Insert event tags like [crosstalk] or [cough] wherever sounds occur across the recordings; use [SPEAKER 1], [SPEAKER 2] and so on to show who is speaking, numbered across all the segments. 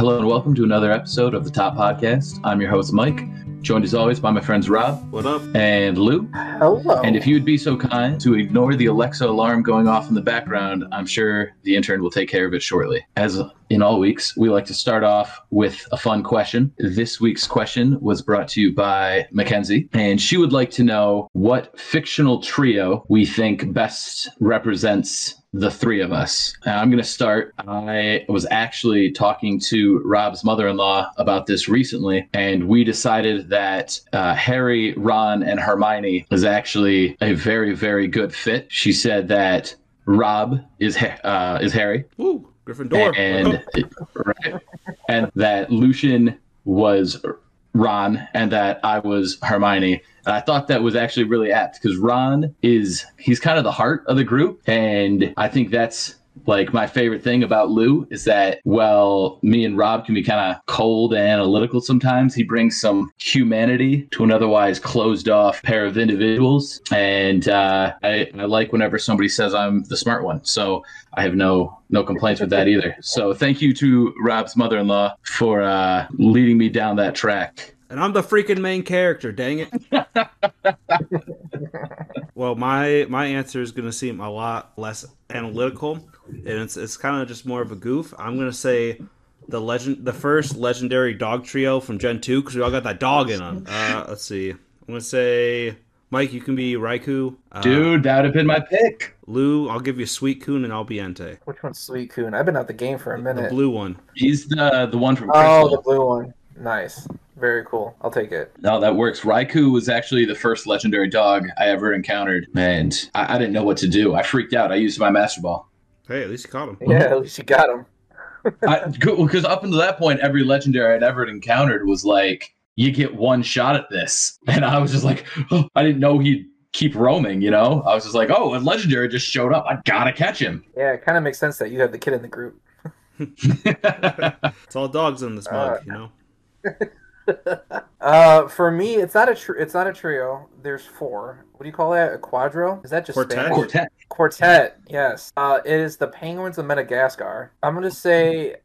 [SPEAKER 1] Hello and welcome to another episode of the Top Podcast. I'm your host, Mike, joined as always by my friends Rob
[SPEAKER 2] What up?
[SPEAKER 1] and Lou.
[SPEAKER 3] Hello.
[SPEAKER 1] And if you would be so kind to ignore the Alexa alarm going off in the background, I'm sure the intern will take care of it shortly. As in all weeks, we like to start off with a fun question. This week's question was brought to you by Mackenzie, and she would like to know what fictional trio we think best represents the three of us. I'm going to start. I was actually talking to Rob's mother in law about this recently, and we decided that uh, Harry, Ron, and Hermione is actually a very, very good fit. She said that Rob is uh, is Harry,
[SPEAKER 2] Woo, Gryffindor.
[SPEAKER 1] and right, and that Lucian was Ron, and that I was Hermione. And I thought that was actually really apt because Ron is he's kind of the heart of the group, and I think that's like my favorite thing about Lou is that well, me and Rob can be kind of cold and analytical sometimes. He brings some humanity to an otherwise closed off pair of individuals, and uh, I, I like whenever somebody says I'm the smart one. So I have no no complaints with that either. So thank you to Rob's mother-in-law for uh, leading me down that track.
[SPEAKER 2] and I'm the freaking main character, dang it. [laughs] well, my my answer is going to seem a lot less analytical, and it's it's kind of just more of a goof. I'm going to say the legend, the first legendary dog trio from Gen Two, because we all got that dog in them. Uh, let's see. I'm going to say Mike, you can be Raikou. Uh,
[SPEAKER 1] Dude, that would have been my pick.
[SPEAKER 2] Lou, I'll give you Suicune, and I'll be Entei.
[SPEAKER 3] Which one's Suicune? I've been out the game for a minute.
[SPEAKER 2] The blue one.
[SPEAKER 1] He's the the one from
[SPEAKER 3] oh, the blue one. Nice. Very cool. I'll take it.
[SPEAKER 1] No, that works. Raikou was actually the first legendary dog I ever encountered, and I, I didn't know what to do. I freaked out. I used my Master Ball.
[SPEAKER 2] Hey, at least you caught him.
[SPEAKER 3] Yeah, at least you got him. [laughs]
[SPEAKER 1] Because up until that point, every legendary I'd ever encountered was like, you get one shot at this. [laughs] And I was just like, oh, I didn't know he'd keep roaming, you know? I was just like, oh, a legendary just showed up. I gotta catch him.
[SPEAKER 3] Yeah, it kind of makes sense that you have the kid in the group. [laughs]
[SPEAKER 2] It's all dogs in this mug,
[SPEAKER 3] Uh,
[SPEAKER 2] you know.
[SPEAKER 3] Uh, for me, it's not a tr- it's not a trio. There's four. What do you call that? A quadro? Is that just
[SPEAKER 2] Quartet?
[SPEAKER 3] Spanish?
[SPEAKER 1] Quartet.
[SPEAKER 3] Quartet. Yes. Uh, it is the Penguins of Madagascar. I'm gonna say,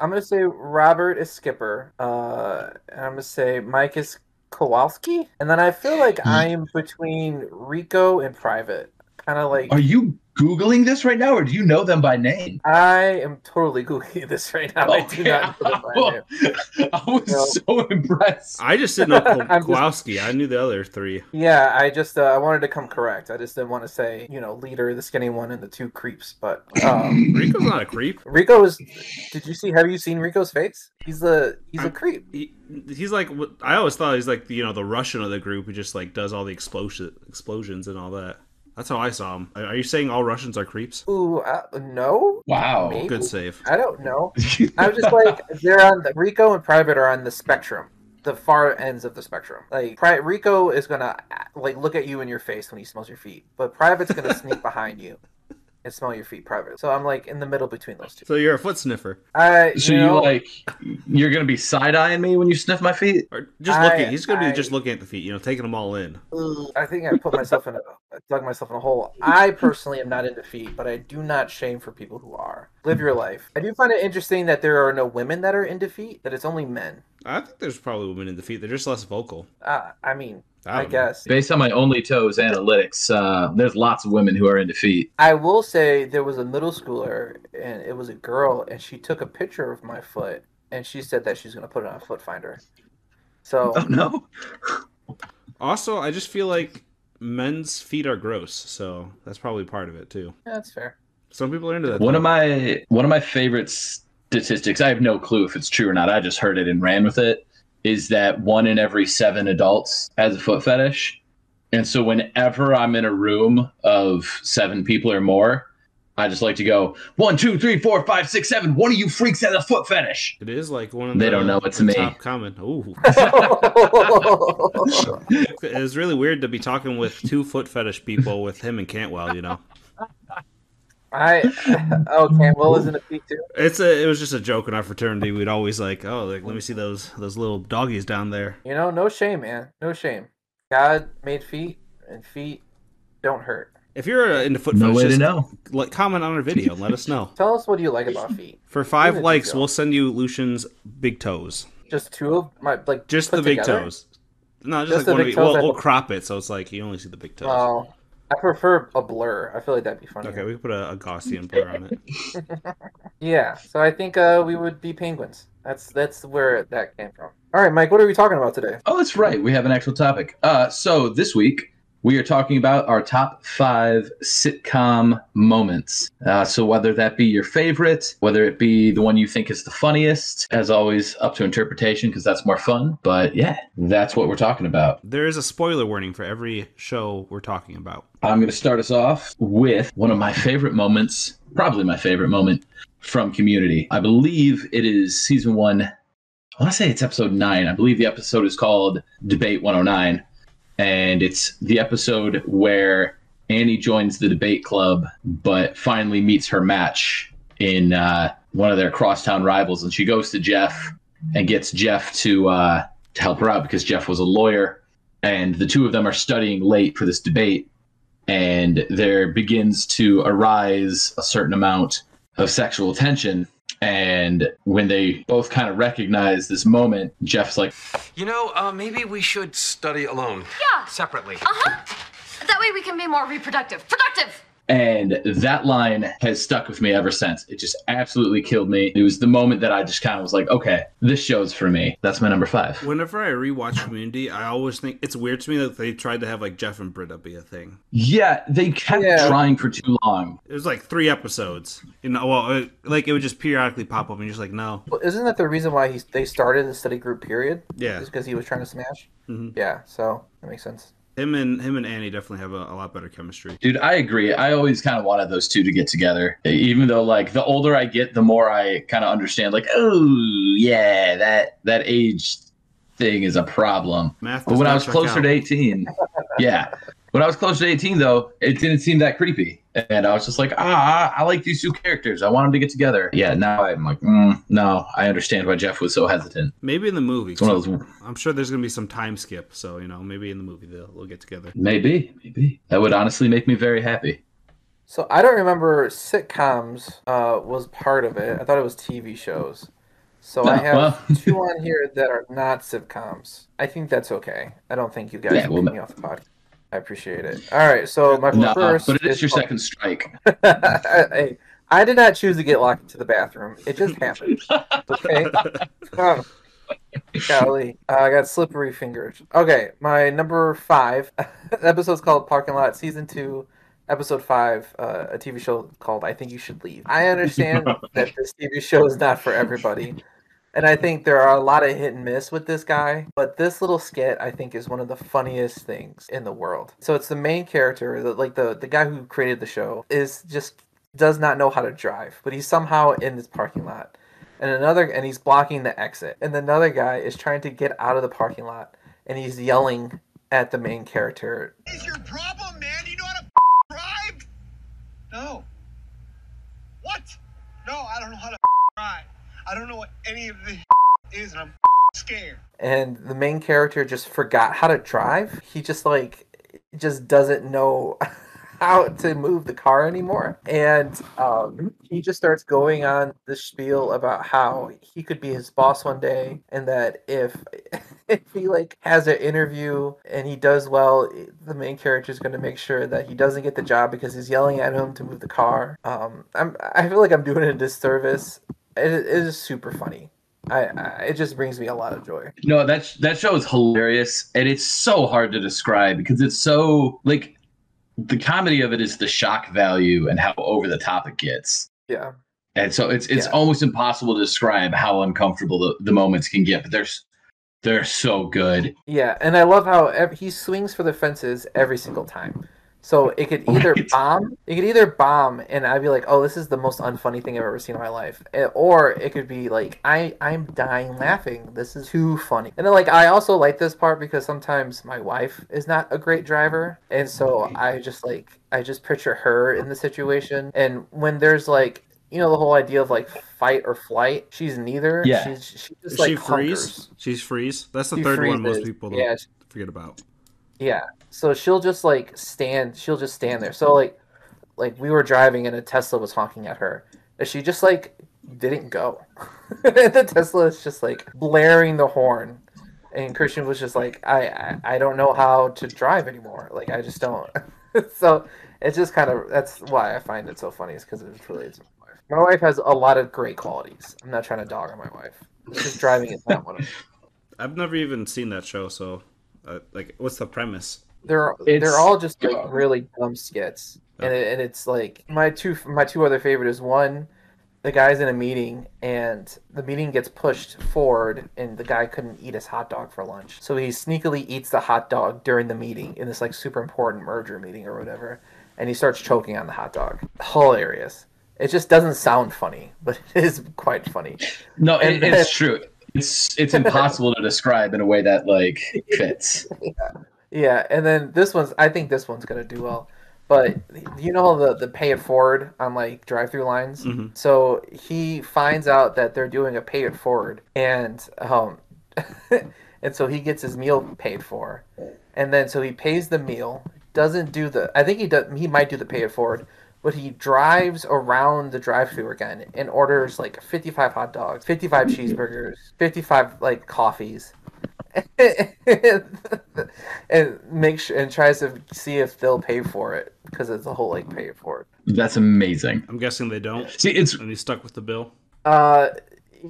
[SPEAKER 3] I'm gonna say Robert is skipper. Uh, and I'm gonna say Mike is Kowalski. And then I feel like I am between Rico and Private. Kind of like
[SPEAKER 1] Are you Googling this right now, or do you know them by name?
[SPEAKER 3] I am totally googling [laughs] this right now. I do not know them by name. [laughs]
[SPEAKER 1] I was
[SPEAKER 3] No.
[SPEAKER 1] so impressed.
[SPEAKER 2] I just didn't know [laughs] Ko-
[SPEAKER 3] I'm just-
[SPEAKER 2] Kowalski. I knew the other three.
[SPEAKER 3] Yeah, I just uh, I wanted to come correct. I just didn't want to say you know leader, the skinny one, and the two creeps. But um,
[SPEAKER 2] Rico's not a creep.
[SPEAKER 3] Rico is. Did you see? Have you seen Rico's face? He's the he's a
[SPEAKER 2] I'm-
[SPEAKER 3] creep.
[SPEAKER 2] He, he's like I always thought he's like you know the Russian of the group who just like does all the explosion explosions and all that. That's how I saw him. Are are you saying all Russians are creeps?
[SPEAKER 3] Ooh, uh, no,
[SPEAKER 1] Wow.
[SPEAKER 3] Maybe.
[SPEAKER 2] Good save.
[SPEAKER 3] I don't know. [laughs] I was just like they're on the Rico and Private are on the spectrum, the far ends of the spectrum. Like Pri- Rico is gonna like look at you in your face when he smells your feet, but Private's gonna sneak [laughs] behind you and smell your feet. Private. So I'm like in the middle between those two.
[SPEAKER 2] So you're a foot sniffer,
[SPEAKER 3] I
[SPEAKER 1] So
[SPEAKER 3] you
[SPEAKER 1] you
[SPEAKER 3] know,
[SPEAKER 1] like you're gonna be side eyeing me when you sniff my feet?
[SPEAKER 2] or just
[SPEAKER 3] I-
[SPEAKER 2] looking. He's gonna be just looking at the feet, you know, taking them all in.
[SPEAKER 3] I think I put myself in a I dug myself in a hole. I personally am not into feet, but I do not shame for people who are. Live your life. I do find it interesting that there are no women that are into feet. That it's only men.
[SPEAKER 2] I think there's probably women in the feet. They're just less vocal.
[SPEAKER 3] Uh, I mean,
[SPEAKER 2] I
[SPEAKER 3] I,
[SPEAKER 2] don't know.
[SPEAKER 3] guess.
[SPEAKER 1] Based on my Only Toes analytics, uh, there's lots of women who are into feet.
[SPEAKER 3] I will say there was a middle schooler, and it was a girl, and she took a picture of my foot, and she said that she's gonna put it on a Foot Finder. So [laughs]
[SPEAKER 1] Oh no.
[SPEAKER 2] Also, I just feel like men's feet are gross, so that's probably part of it too.
[SPEAKER 3] yeah, that's fair.
[SPEAKER 2] Some people are into that.
[SPEAKER 1] One
[SPEAKER 2] though.
[SPEAKER 1] of my one of my favorite statistics, I have no clue if it's true or not. I just heard it and ran with it. Is that one in every seven adults has a foot fetish? And so whenever I'm in a room of seven people or more, I just like to go one, two, three, four, five, six, seven. One of you freaks has a foot fetish.
[SPEAKER 2] It is like one of
[SPEAKER 1] They
[SPEAKER 2] the,
[SPEAKER 1] don't know it's
[SPEAKER 2] the
[SPEAKER 1] me.
[SPEAKER 2] Top comment. Ooh, [laughs] [laughs] it's really weird to be talking with two foot fetish people with him and Cantwell. You know,
[SPEAKER 3] I [laughs] okay. Well, isn't it feet too?
[SPEAKER 2] it's a it was just a joke in our fraternity. We'd always like, oh, like let me see those those little doggies down there.
[SPEAKER 3] You know, no shame, man. No shame. God made feet, and feet don't hurt.
[SPEAKER 2] If you're into foot
[SPEAKER 1] No
[SPEAKER 2] fetish,
[SPEAKER 1] way to know.
[SPEAKER 2] like, comment on our video and let us know. [laughs]
[SPEAKER 3] Tell us what you like about feet.
[SPEAKER 2] For five
[SPEAKER 3] Give it a
[SPEAKER 2] likes, we'll send you Lucian's big toes.
[SPEAKER 3] Just two of my like
[SPEAKER 2] Just
[SPEAKER 3] put
[SPEAKER 2] the big
[SPEAKER 3] together?
[SPEAKER 2] toes. No, just,
[SPEAKER 3] Just
[SPEAKER 2] like
[SPEAKER 3] the
[SPEAKER 2] one of
[SPEAKER 3] big
[SPEAKER 2] the, we'll, we'll crop it so it's like you only see the big toes.
[SPEAKER 3] Oh, I prefer a blur. I feel like that'd be funny.
[SPEAKER 2] okay, we can put a, a Gaussian blur on it. [laughs]
[SPEAKER 3] Yeah, so I think uh, we would be penguins. That's that's where that came from. All right, Mike, what are we talking about today?
[SPEAKER 1] Oh, that's right. We have an actual topic. Uh, so this week we are talking about our top five sitcom moments. Uh, so whether that be your favorite, whether it be the one you think is the funniest, as always, up to interpretation because that's more fun. But yeah, that's what we're talking about.
[SPEAKER 2] There is a spoiler warning for every show we're talking about.
[SPEAKER 1] I'm going to start us off with one of my favorite moments, probably my favorite moment from Community. I believe it is season one. I want to say it's episode nine. I believe the episode is called Debate 109. And it's the episode where Annie joins the debate club, but finally meets her match in uh, one of their crosstown rivals. And she goes to Jeff and gets Jeff to, uh, to help her out because Jeff was a lawyer. And the two of them are studying late for this debate and there begins to arise a certain amount of sexual tension. And when they both kind of recognize this moment, Jeff's like,
[SPEAKER 4] You know, uh, maybe we should study alone.
[SPEAKER 5] Yeah.
[SPEAKER 4] Separately.
[SPEAKER 5] Uh-huh. That way we can be more reproductive. Productive!
[SPEAKER 1] And that line has stuck with me ever since. It just absolutely killed me. It was the moment that I just kind of was like, okay, this show's for me. That's my number five.
[SPEAKER 2] Whenever I rewatch Community, I always think it's weird to me that they tried to have like Jeff and Britta be a thing.
[SPEAKER 1] Yeah, they kept
[SPEAKER 3] Yeah.
[SPEAKER 1] trying for too long.
[SPEAKER 2] It was like three episodes. You know, well, it, like it would just periodically pop up, and you're just like, no,
[SPEAKER 3] Well, isn't that the reason why he they started the study group? Period.
[SPEAKER 2] Yeah.
[SPEAKER 3] Just because he was trying to smash.
[SPEAKER 2] Mhm.
[SPEAKER 3] Yeah. So that makes sense.
[SPEAKER 2] Him and him and Annie definitely have a, a lot better chemistry.
[SPEAKER 1] Dude, I agree. I always kind of wanted those two to get together. Even though, like, the older I get, the more I kind of understand. Like, oh yeah, that that age thing is a problem.
[SPEAKER 2] Math
[SPEAKER 1] But when I was closer
[SPEAKER 2] out.
[SPEAKER 1] to eighteen, yeah, when I was closer to eighteen, though, it didn't seem that creepy, and I was just like, ah, I like these two characters. I want them to get together. Yeah, now I'm like, mm, no, I understand why Jeff was so hesitant.
[SPEAKER 2] Maybe in the movie.
[SPEAKER 1] It's one of those.
[SPEAKER 2] I'm sure there's gonna be some time skip, so you know, maybe in the movie they'll, they'll get together.
[SPEAKER 1] Maybe, maybe that would honestly make me very happy.
[SPEAKER 3] So I don't remember sitcoms uh, was part of it. I thought it was TV shows. So I have
[SPEAKER 1] well- [laughs]
[SPEAKER 3] two on here that are not sitcoms. I think that's okay. I don't think you guys
[SPEAKER 1] Yeah,
[SPEAKER 3] should
[SPEAKER 1] well,
[SPEAKER 3] kick me off the podcast. I appreciate it. All right, so my
[SPEAKER 1] No,
[SPEAKER 3] first.
[SPEAKER 1] but it is your
[SPEAKER 3] called-
[SPEAKER 1] second strike. [laughs]
[SPEAKER 3] hey, I did not choose to get locked into the bathroom. It just happened. Okay. [laughs] Um, golly, uh, I got slippery fingers. Okay, my number five [laughs] the episode's called Parking Lot, season two, episode five, uh, a TV show called I Think You Should Leave. I understand that this TV show is not for everybody. And I think there are a lot of hit and miss with this guy, but this little skit I think is one of the funniest things in the world. So it's the main character, like the the guy who created the show, is just does not know how to drive, but he's somehow in this parking lot, and another and he's blocking the exit, and another guy is trying to get out of the parking lot, and he's yelling at the main character.
[SPEAKER 6] is your problem, man? You know how to [laughs] drive? No. What? No, I don't know how to [laughs] drive. I don't know what any of this [laughs] is, and I'm [laughs] scared.
[SPEAKER 3] and the main character just forgot how to drive. He just like just doesn't know [laughs] how to move the car anymore, and um, he just starts going on the spiel about how he could be his boss one day, and that if if he like has an interview and he does well, the main character is going to make sure that he doesn't get the job because he's yelling at him to move the car. Um, I'm I feel like I'm doing a disservice. It, it is super funny. I, I it just brings me a lot of joy.
[SPEAKER 1] No, that that show is hilarious, and it's so hard to describe because it's so like the comedy of it is the shock value and how over the top it gets,
[SPEAKER 3] Yeah.
[SPEAKER 1] and so it's it's
[SPEAKER 3] Yeah.
[SPEAKER 1] almost impossible to describe how uncomfortable the, the moments can get. But they're they're so good.
[SPEAKER 3] Yeah, and I love how ev- he swings for the fences every single time. So it could either
[SPEAKER 1] Right.
[SPEAKER 3] bomb, it could either bomb, and I'd be like, "Oh, this is the most unfunny thing I've ever seen in my life," Eh, or it could be like, "I I'm dying laughing. This is too funny." And then like I also like this part because sometimes my wife is not a great driver, and so I just like I just picture her in the situation, and when there's like you know the whole idea of like fight or flight, she's neither.
[SPEAKER 1] Yeah.
[SPEAKER 3] she's she just
[SPEAKER 2] Is
[SPEAKER 3] like
[SPEAKER 2] she freeze?
[SPEAKER 3] hunkers.
[SPEAKER 2] She's freeze. That's the
[SPEAKER 3] She
[SPEAKER 2] third one most people don't forget about.
[SPEAKER 3] Yeah. So she'll just like stand. She'll just stand there. So like, like we were driving and a Tesla was honking at her, and she just like didn't go. [laughs] the Tesla is just like blaring the horn, and Christian was just like, I, I, I don't know how to drive anymore. Like I just don't. [laughs] so it's just kind of that's why I find it so funny is because it's really to my wife. Has a lot of great qualities. I'm not trying to dog on my wife. It's just driving is not one of them.
[SPEAKER 2] I've never even seen that show, so uh, like, what's the premise?
[SPEAKER 3] They're
[SPEAKER 1] It's-
[SPEAKER 3] they're all just like really dumb skits, and it, and it's like my two my two other favorite is one, the guy's in a meeting and the meeting gets pushed forward, and the guy couldn't eat his hot dog for lunch, so he sneakily eats the hot dog during the meeting in this like super important merger meeting or whatever, and he starts choking on the hot dog. Hilarious. It just doesn't sound funny, but [laughs] it is quite funny.
[SPEAKER 1] No, it,
[SPEAKER 3] And-
[SPEAKER 1] it's true. It's it's impossible to describe in a way that like fits. [laughs]
[SPEAKER 3] Yeah, and then this one's I think this one's gonna do well. But you know the the pay it forward on like drive through lines?
[SPEAKER 2] Mhm.
[SPEAKER 3] So he finds out that they're doing a pay it forward and um [laughs] and so he gets his meal paid for. And then so he pays the meal, doesn't do the I think he does he might do the pay it forward, but he drives around the drive through again and orders like 55 hot dogs, 55 cheeseburgers, 55 like coffees. [laughs] and make sure and tries to see if they'll pay for it because it's a whole like pay for it.
[SPEAKER 1] That's amazing.
[SPEAKER 2] I'm guessing they don't,
[SPEAKER 1] See, it's
[SPEAKER 2] and he's stuck with the bill.
[SPEAKER 3] Uh,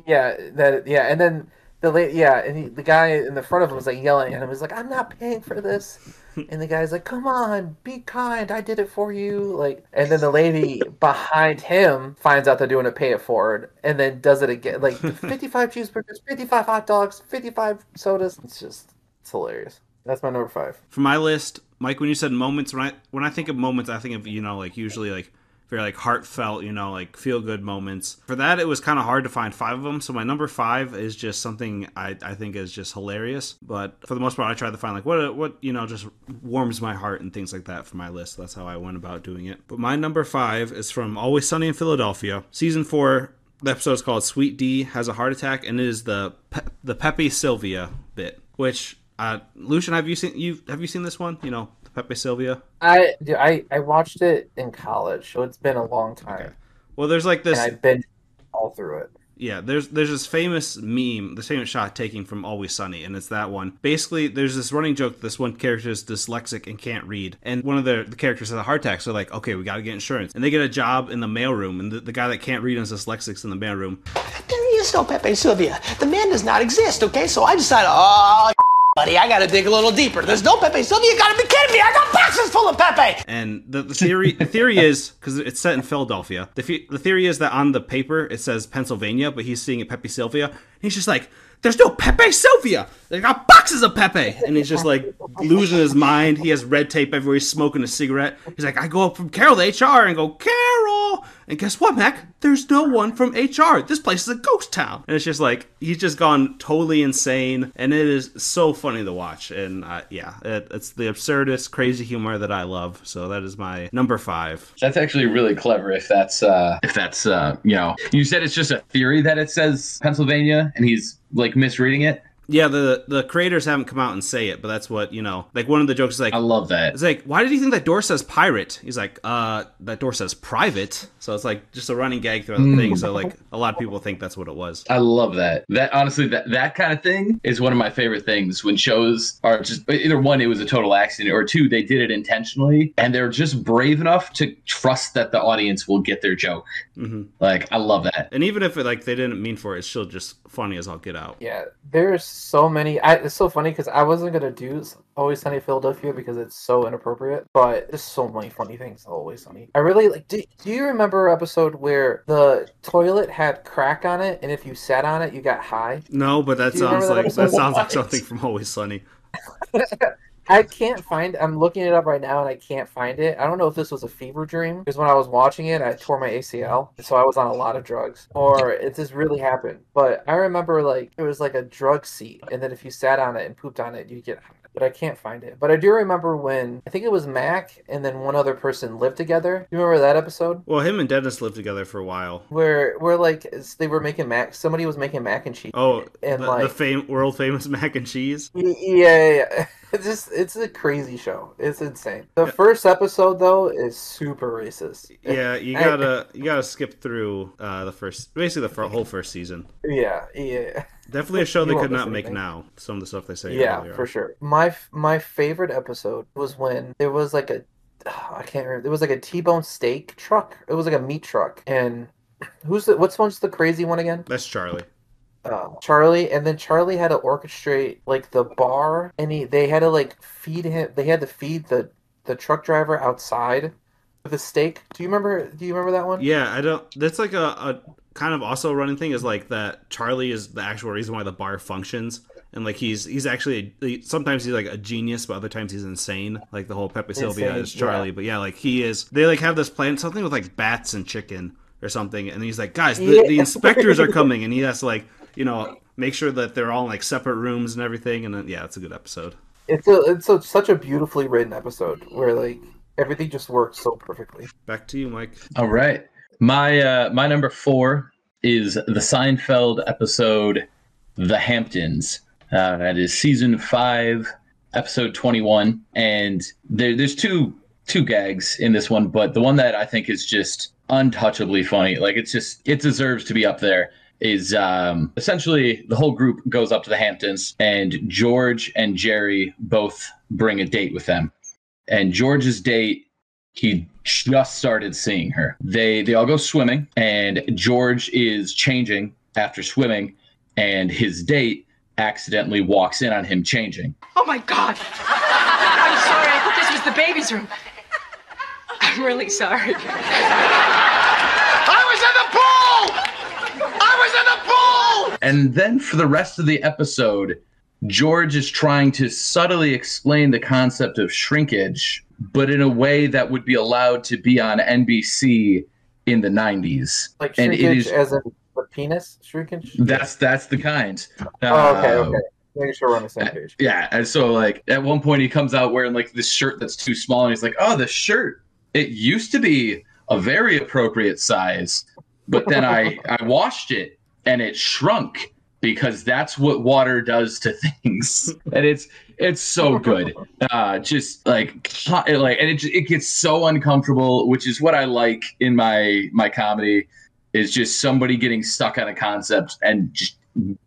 [SPEAKER 3] yeah, that yeah, and then the late yeah, and he, the guy in the front of him was like yelling at him. He's like, "I'm not paying for this," [laughs] and the guy's like, "Come on, be kind. I did it for you." Like, and then the lady [laughs] behind him finds out they're doing a pay it forward, and then does it again. Like, [laughs] 55 cheeseburgers, 55 hot dogs, 55 sodas. It's just it's hilarious. That's my number five.
[SPEAKER 2] For my list, Mike, when you said moments, when I when I think of moments, I think of you know like usually like very like heartfelt, you know, like feel good moments. For that, it was kind of hard to find five of them. So my number five is just something I, I think is just hilarious. But for the most part, I tried to find like what what you know just warms my heart and things like that for my list. That's how I went about doing it. But my number five is from Always Sunny in Philadelphia, season four. The episode is called "Sweet Dee Has a Heart Attack," and it is the Pe- the Pepe Sylvia bit, which. Uh, Lucian, have you seen you have you seen this one? You know, Pepe Sylvia.
[SPEAKER 3] I dude, I I watched it in college, so it's been a long time,
[SPEAKER 2] Okay. Well, there's like this.
[SPEAKER 3] and I've been all through it.
[SPEAKER 2] Yeah, there's there's this famous meme, this famous shot taking from Always Sunny, and it's that one. Basically, there's this running joke that this one character is dyslexic and can't read, and one of the, the characters has a heart attack. So they're like, okay, we got to get insurance, and they get a job in the mailroom, and the, the guy that can't read and is dyslexic in the mailroom.
[SPEAKER 7] There is no Pepe Sylvia. The man does not exist, okay? So I decided, oh, ah, buddy, I gotta dig a little deeper. There's no Pepe Sylvia. You gotta be kidding me. I got boxes full of Pepe.
[SPEAKER 2] And the, the theory the theory is because it's set in Philadelphia. The, the theory is that on the paper it says Pennsylvania, but he's seeing it Pepe Sylvia. And he's just like, "There's no Pepe Sylvia. They got boxes of Pepe." And he's just like losing his mind. He has red tape everywhere. He's smoking a cigarette. He's like, "I go up from Carol to HR and go Carol." And guess what, Mac? There's no one from HR. This place is a ghost town. And it's just like he's just gone totally insane, and it is so funny to watch. And uh, yeah, it, it's the absurdist, crazy humor that I love. So that is my number five.
[SPEAKER 1] that's actually really clever. If that's uh, if that's uh, you know, you said it's just a theory that it says Pennsylvania, and he's like misreading it.
[SPEAKER 2] Yeah, the the creators haven't come out and say it, but that's what you know. Like one of the jokes is like,
[SPEAKER 1] I love that.
[SPEAKER 2] It's like, why did you think that door says pirate? He's like, uh, that door says private. So it's like just a running gag throughout the thing. So like a lot of people think that's what it was.
[SPEAKER 1] I love that. That honestly, that that kind of thing is one of my favorite things when shows are just either one, it was a total accident, or two, they did it intentionally, and they're just brave enough to trust that the audience will get their joke.
[SPEAKER 2] Hmm
[SPEAKER 1] Like, I love that.
[SPEAKER 2] And even if it, like they didn't mean for it, it's still just funny as all get out.
[SPEAKER 3] Yeah, there's so many. I, it's so funny because I wasn't gonna do Always Sunny in Philadelphia because it's so inappropriate, but there's so many funny things. Always Sunny. I really like. Do, do you remember episode where the toilet had crack on it, and if you sat on it, you got high?
[SPEAKER 2] No, but that
[SPEAKER 3] Do you remember
[SPEAKER 2] sounds like that
[SPEAKER 3] episode?
[SPEAKER 2] sounds like something from Always Sunny. [laughs]
[SPEAKER 3] I can't find. I'm looking it up right now, and I can't find it. I don't know if this was a fever dream because when I was watching it, I tore my ACL, so I was on a lot of drugs, or it just really happened. But I remember like it was like a drug seat, and then if you sat on it and pooped on it, you get. But I can't find it. But I do remember when I think it was Mac and then one other person lived together. You remember that episode
[SPEAKER 2] Well, him and Dennis lived together for a while.
[SPEAKER 3] where where like they were making mac. Somebody was making mac and cheese.
[SPEAKER 2] Oh,
[SPEAKER 3] And,
[SPEAKER 2] the,
[SPEAKER 3] like-
[SPEAKER 2] the fame, world famous [laughs] mac and cheese.
[SPEAKER 3] Y- Yeah, yeah, It's just it's a crazy show. It's insane. The first episode though is super racist.
[SPEAKER 2] Yeah, you gotta you gotta skip through uh, the first, basically the whole first season.
[SPEAKER 3] Yeah, yeah.
[SPEAKER 2] Definitely a show they could not make
[SPEAKER 3] anything.
[SPEAKER 2] now. Some of the stuff they say.
[SPEAKER 3] Yeah,
[SPEAKER 2] earlier.
[SPEAKER 3] for sure. My my favorite episode was when there was like a [sighs] I can't remember. There was like a T-bone steak truck. It was like a meat truck. And [clears throat] who's the what's one's the crazy one again?
[SPEAKER 2] That's Charlie.
[SPEAKER 3] Uh, Charlie, and then Charlie had to orchestrate like the bar, and he they had to like feed him. They had to feed the the truck driver outside with a steak. Do you remember? Do you remember that one?
[SPEAKER 2] Yeah, I don't. That's like a, a kind of also running thing is like that. Charlie is the actual reason why the bar functions, and like he's he's actually sometimes he's like a genius, but other times he's insane. Like the whole Pepe Sylvia is Charlie,
[SPEAKER 3] yeah.
[SPEAKER 2] but yeah, like he is. They like have this plan, something with like bats and chicken or something, and he's like, guys, the,
[SPEAKER 3] Yeah.
[SPEAKER 2] the inspectors are coming, and he has to like you know make sure that they're all in like separate rooms and everything, and then yeah, it's a good episode.
[SPEAKER 3] It's a it's a, such a beautifully written episode where like everything just works so perfectly.
[SPEAKER 2] Back to you, Mike.
[SPEAKER 1] All right. My uh my number four is the Seinfeld episode The Hamptons. Uh, that is season five, episode twenty one. And there there's two two gags in this one, but the one that I think is just untouchably funny, like it's just it deserves to be up there. Is um, essentially the whole group goes up to the Hamptons, and George and Jerry both bring a date with them. And George's date he just started seeing her. They they all go swimming, and George is changing after swimming, and his date accidentally walks in on him changing.
[SPEAKER 8] Oh my god! I'm sorry, I thought this was the baby's room. I'm really sorry.
[SPEAKER 6] I was in the pool! I was in the pool!
[SPEAKER 1] And then for the rest of the episode, George is trying to subtly explain the concept of shrinkage, but in a way that would be allowed to be on NBC in the 90s.
[SPEAKER 3] Like
[SPEAKER 1] and it
[SPEAKER 3] shrinkage as the penis shrinkage.
[SPEAKER 1] that's that's the kind.
[SPEAKER 3] Oh, okay,
[SPEAKER 1] Uh,
[SPEAKER 3] okay. Making sure we're on the same page.
[SPEAKER 1] Yeah, and so like at one point he comes out wearing like this shirt that's too small, and he's like, "Oh, the shirt. It used to be a very appropriate size, but then I [laughs] I washed it and it shrunk because that's what water does to things." [laughs] and it's it's so good. Uh, just like like, and it it gets so uncomfortable, which is what I like in my my comedy. Is just somebody getting stuck on a concept and just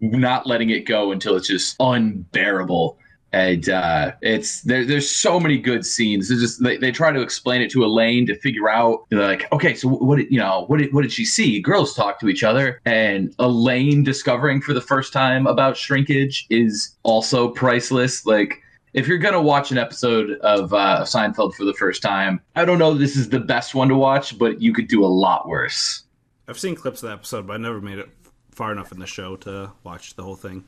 [SPEAKER 1] not letting it go until it's just unbearable. And uh, it's there. There's so many good scenes. It's just they, they try to explain it to Elaine to figure out. Like, okay, so what did you know? What did what did she see? Girls talk to each other, and Elaine discovering for the first time about shrinkage is also priceless. Like if you're gonna watch an episode of uh, Seinfeld for the first time, I don't know. This is the best one to watch, but you could do a lot worse.
[SPEAKER 2] I've seen clips of the episode, but I never made it far enough in the show to watch the whole thing.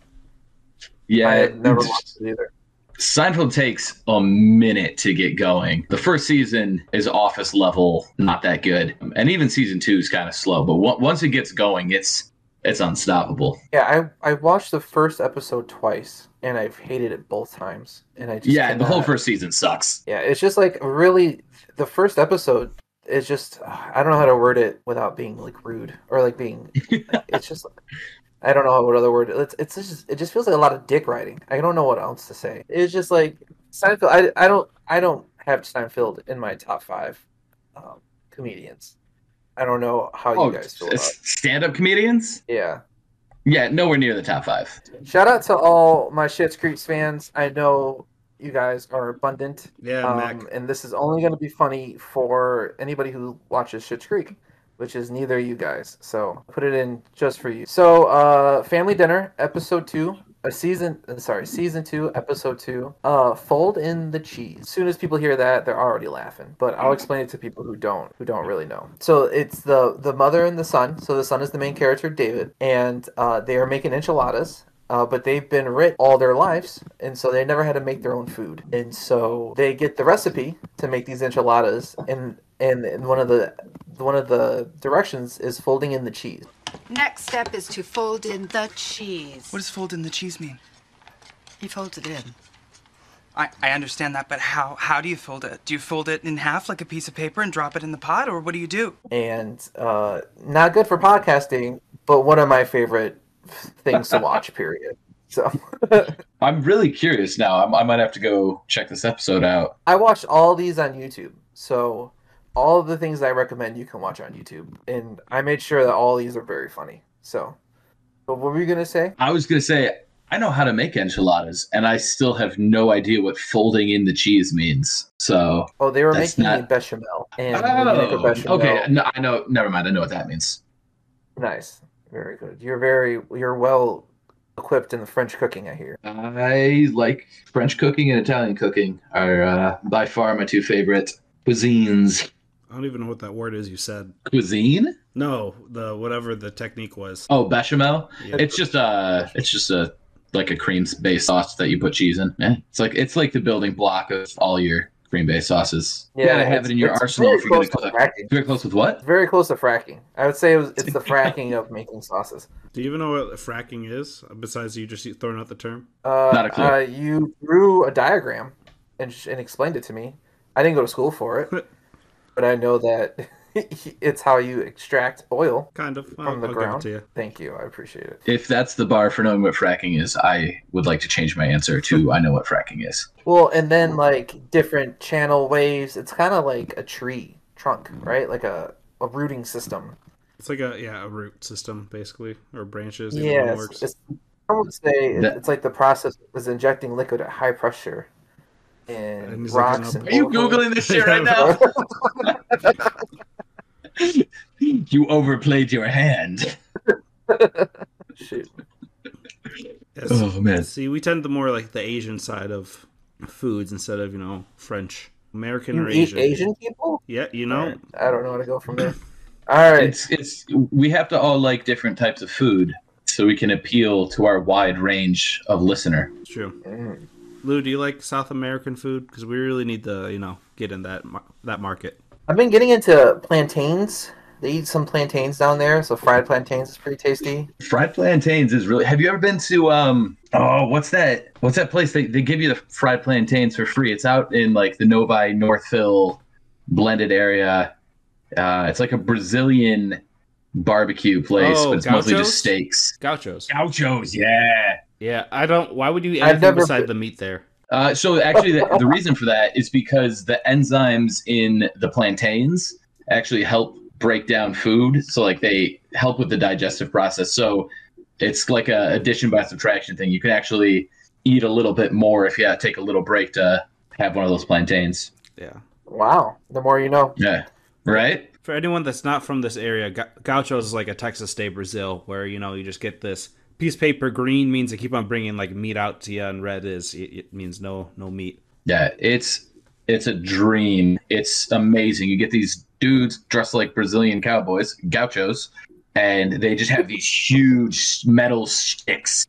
[SPEAKER 1] Yeah,
[SPEAKER 3] I never watched it either.
[SPEAKER 1] Seinfeld takes a minute to get going. The first season is office level, not that good, and even season two is kind of slow. But on- once it gets going, it's it's unstoppable.
[SPEAKER 3] Yeah, I I watched the first episode twice, and I've hated it both times. And I just
[SPEAKER 1] Yeah, the whole first season sucks.
[SPEAKER 3] Yeah, it's just like really the first episode is just I don't know how to word it without being like rude or like being [laughs] it's just I don't know what other word it's it's just it just feels like a lot of dick riding. I don't know what else to say. It's just like Seinfeld I, I don't I don't have Seinfeld in my top 5 um, comedians. I don't know how you guys feel about
[SPEAKER 1] stand up comedians?
[SPEAKER 3] Yeah.
[SPEAKER 1] Yeah, nowhere near the top five.
[SPEAKER 3] Shout out to all my Schitt's Creek fans. I know you guys are abundant.
[SPEAKER 2] Yeah,
[SPEAKER 3] Um,
[SPEAKER 2] Mac.
[SPEAKER 3] and this is only going to be funny for anybody who watches Schitt's Creek, which is neither you guys. So put it in just for you. So, uh, Family Dinner, episode two, a season, uh, sorry, season two, episode two. Uh, fold in the cheese. As soon as people hear that, they're already laughing. But I'll explain it to people who don't, who don't really know. So it's the the mother and the son. So the son is the main character, David, and uh, they are making enchiladas uh, but they've been rich all their lives, and so they never had to make their own food. And so they get the recipe to make these enchiladas, and and, and one of the one of the directions is folding in the cheese.
[SPEAKER 9] Next step is to fold in the cheese.
[SPEAKER 10] What does fold in the cheese mean?
[SPEAKER 9] He folds it in.
[SPEAKER 10] I, I understand that, but how how do you fold it? Do you fold it in half like a piece of paper and drop it in the pot, or what do you do?
[SPEAKER 3] And uh, not good for podcasting, but one of my favorite things to watch. [laughs] Period. So [laughs]
[SPEAKER 1] I'm really curious now. I'm, I might have to go check this episode out.
[SPEAKER 3] I watched all these on YouTube. So all of the things I recommend you can watch on YouTube, and I made sure that all these are very funny. So, but what were you gonna say?
[SPEAKER 1] I was gonna say I know how to make enchiladas, and I still have no idea what folding in the cheese means. So
[SPEAKER 3] Oh, they were making
[SPEAKER 1] not-
[SPEAKER 3] bechamel, and when make a
[SPEAKER 1] oh,
[SPEAKER 3] bechamel,
[SPEAKER 1] okay. No, I know. Never mind. I know what that means.
[SPEAKER 3] nice, very good. You're very, you're well equipped in the French cooking. I hear.
[SPEAKER 1] I like French cooking and Italian cooking are uh, by far my two favorite cuisines.
[SPEAKER 2] I don't even know what that word is you said.
[SPEAKER 1] Cuisine?
[SPEAKER 2] No, the whatever the technique was.
[SPEAKER 1] Oh, bechamel.
[SPEAKER 2] Yeah.
[SPEAKER 1] It's just a. It's just a like a cream based sauce that you put cheese in. Eh, It's like it's like the building block of all your cream based sauces. Yeah, you gotta have it in your arsenal
[SPEAKER 3] very
[SPEAKER 1] if you're gonna
[SPEAKER 3] close to
[SPEAKER 1] cook.
[SPEAKER 3] fracking.
[SPEAKER 1] Very close with what?
[SPEAKER 3] Very close to fracking. I would say it was, it's the [laughs] fracking of making sauces.
[SPEAKER 2] Do you even know what fracking is? Besides you just throwing out the term.
[SPEAKER 3] Uh,
[SPEAKER 1] Not a clue.
[SPEAKER 3] Uh, you drew a diagram and, sh- and explained it to me. I didn't go to school for it, [laughs] but I know that [laughs] it's how you extract oil
[SPEAKER 2] Kind of.
[SPEAKER 3] from
[SPEAKER 2] I'll,
[SPEAKER 3] the
[SPEAKER 2] I'll
[SPEAKER 3] ground.
[SPEAKER 2] give it to you.
[SPEAKER 3] Thank you. I appreciate it.
[SPEAKER 1] If that's the bar for knowing what fracking is, I would like to change my answer to I know what fracking is.
[SPEAKER 3] Well, and then like different channel waves. It's kind of like a tree trunk, mm-hmm. right? Like a, a rooting system.
[SPEAKER 2] It's like a yeah a root system basically or branches. Yeah, one works.
[SPEAKER 3] It's, I would say
[SPEAKER 1] That-
[SPEAKER 3] it's like the process is injecting liquid at high pressure
[SPEAKER 2] And
[SPEAKER 3] in
[SPEAKER 2] he's
[SPEAKER 3] rocks
[SPEAKER 2] looking
[SPEAKER 3] and
[SPEAKER 1] Are you googling this shit right now? [laughs] you overplayed your hand. [laughs]
[SPEAKER 3] Shoot.
[SPEAKER 2] Yes.
[SPEAKER 1] Oh man.
[SPEAKER 2] See, we tend to more like the Asian side of foods instead of you know French, American
[SPEAKER 3] You
[SPEAKER 2] or
[SPEAKER 3] eat
[SPEAKER 2] Asian.
[SPEAKER 3] Asian people?
[SPEAKER 2] Yeah, you know.
[SPEAKER 3] I don't know how to go from there. All right.
[SPEAKER 1] It's it's we have to all like different types of food so we can appeal to our wide range of listener.
[SPEAKER 2] It's true.
[SPEAKER 3] Mm.
[SPEAKER 2] Lou, do you like South American food? Because we really need to, you know, get in that that market.
[SPEAKER 3] I've been getting into plantains. They eat some plantains down there, so fried plantains is pretty tasty.
[SPEAKER 1] Fried plantains is really. Have you ever been to um? Oh, what's that? What's that place? They they give you the fried plantains for free. It's out in like the Novi Northville blended area. Uh, it's like a Brazilian barbecue place,
[SPEAKER 2] Oh,
[SPEAKER 1] but it's mostly just steaks.
[SPEAKER 2] Gauchos.
[SPEAKER 1] Gauchos, yeah.
[SPEAKER 2] Yeah, I don't. Why would you eat
[SPEAKER 3] I've
[SPEAKER 2] anything
[SPEAKER 3] never
[SPEAKER 2] beside the meat there?
[SPEAKER 1] Uh, so actually, the, the reason for that is because the enzymes in the plantains actually help break down food. So like they help with the digestive process. So it's like a addition by subtraction thing. You can actually eat a little bit more if you take a little break to have one of those plantains.
[SPEAKER 2] Yeah.
[SPEAKER 3] Wow. The more you know.
[SPEAKER 1] Yeah. Right.
[SPEAKER 2] For anyone that's not from this area, gauchos is like a Texas de Brazil, where you know you just get this piece of paper. Green means they keep on bringing like meat out to you, and red is it, it means no no meat.
[SPEAKER 1] Yeah. It's it's a dream. It's amazing. You get these dudes dressed like Brazilian cowboys, gauchos, and they just have these huge metal sticks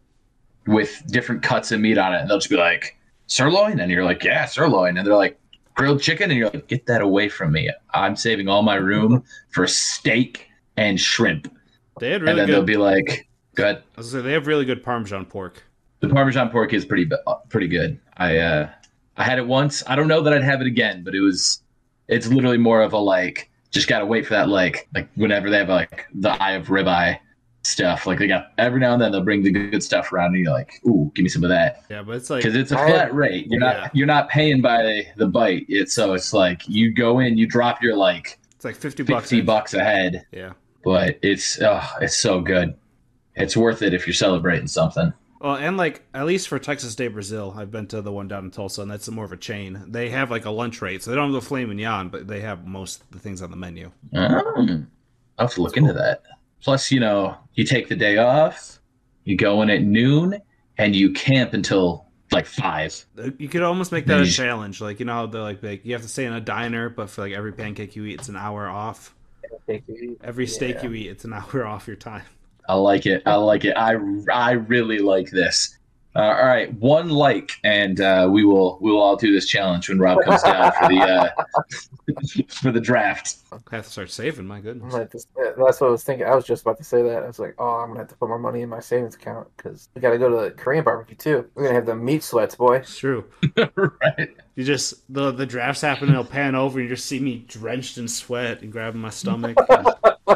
[SPEAKER 1] with different cuts of meat on it. And they'll just be like, sirloin? And you're like, yeah, sirloin. And they're like, grilled chicken? And you're like, get that away from me. I'm saving all my room for steak and shrimp.
[SPEAKER 2] They had
[SPEAKER 1] and
[SPEAKER 2] really
[SPEAKER 1] then they'll be like, good.
[SPEAKER 2] I was gonna say, they have really good Parmesan pork.
[SPEAKER 1] The Parmesan pork is pretty uh, pretty good. I uh, I had it once. I don't know that I'd have it again, but it was. It's literally more of a like. Just gotta wait for that like like whenever they have like the eye of ribeye stuff. Like they got every now and then they'll bring the good stuff around and you're like, ooh, give me some of that
[SPEAKER 2] Yeah, but it's like
[SPEAKER 1] because it's a flat rate. You're
[SPEAKER 2] Yeah.
[SPEAKER 1] not you're not paying by the bite. It's so it's like you go in, you drop your like
[SPEAKER 2] it's like fifty bucks.
[SPEAKER 1] fifty bucks a head,
[SPEAKER 2] Yeah.
[SPEAKER 1] but it's oh, it's so good. It's worth it if you're celebrating something.
[SPEAKER 2] Well, and like at least for Texas de Brazil, I've been to the one down in Tulsa, and that's more of a chain. They have like a lunch rate, so they don't have the filet mignon, but they have most of the things on the menu.
[SPEAKER 1] Oh, I'll have to look into that. Plus, you know, you take the day off, you go in at noon, and you camp until like five.
[SPEAKER 2] You could almost make that a challenge, like you know, how they're like, like you have to stay in a diner, but for like every pancake you eat, it's an hour off. Every steak
[SPEAKER 3] Yeah.
[SPEAKER 2] you eat, it's an [laughs] hour off your time.
[SPEAKER 1] I like it. I like it. I, I really like this. Uh, all right, one like, and uh, we will we will all do this challenge when Rob comes down for the uh, [laughs] for the draft.
[SPEAKER 2] I have to start saving. My goodness.
[SPEAKER 3] like, this- That's what I was thinking. I was just about to say that. I was like, oh, I'm gonna have to put more money in my savings account because we gotta go to the Korean barbecue too. We're gonna have the meat sweats, boy.
[SPEAKER 2] It's true. [laughs]
[SPEAKER 1] right.
[SPEAKER 2] You just the the drafts happen, and it'll pan over, and you just see me drenched in sweat and grabbing my stomach. [laughs] and- Be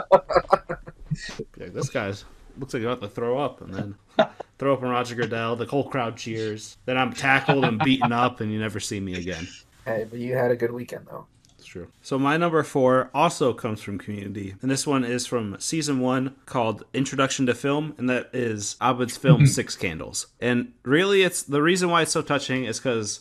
[SPEAKER 2] like, this guy's looks like you're about to throw up, and then [laughs] throw up on Roger Goodell. The whole crowd cheers. Then I'm tackled and beaten up, and you never see me again.
[SPEAKER 3] Hey, but you had a good weekend though.
[SPEAKER 2] It's true. So my number four also comes from Community, and this one is from season one called Introduction to Film, and that is Abed's film [laughs] Six Candles. And really, it's the reason why it's so touching is because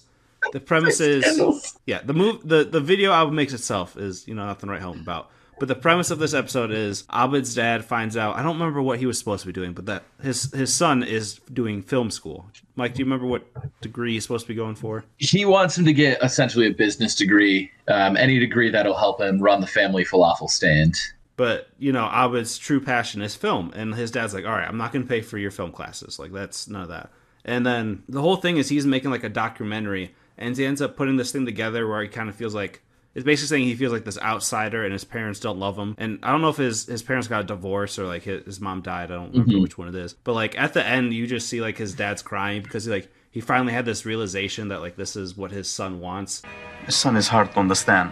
[SPEAKER 2] the premise is yeah the move the the video album makes itself is you know nothing to write home about. But the premise of this episode is Abed's dad finds out. I don't remember what he was supposed to be doing, but that his his son is doing film school. Mike, do you remember what degree he's supposed to be going for?
[SPEAKER 1] He wants him to get essentially a business degree, um, any degree that'll help him run the family falafel stand.
[SPEAKER 2] But you know, Abed's true passion is film, and his dad's like, "All right, I'm not going to pay for your film classes. Like that's none of that." And then the whole thing is he's making like a documentary, and he ends up putting this thing together where he kind of feels like it's basically saying he feels like this outsider, and his parents don't love him. And I don't know if his his parents got a divorce or like his, his mom died. I don't remember
[SPEAKER 1] Mhm.
[SPEAKER 2] which one it is. But like at the end, you just see like his dad's crying because he like he finally had this realization that like this is what his son wants.
[SPEAKER 11] His son is hard to understand.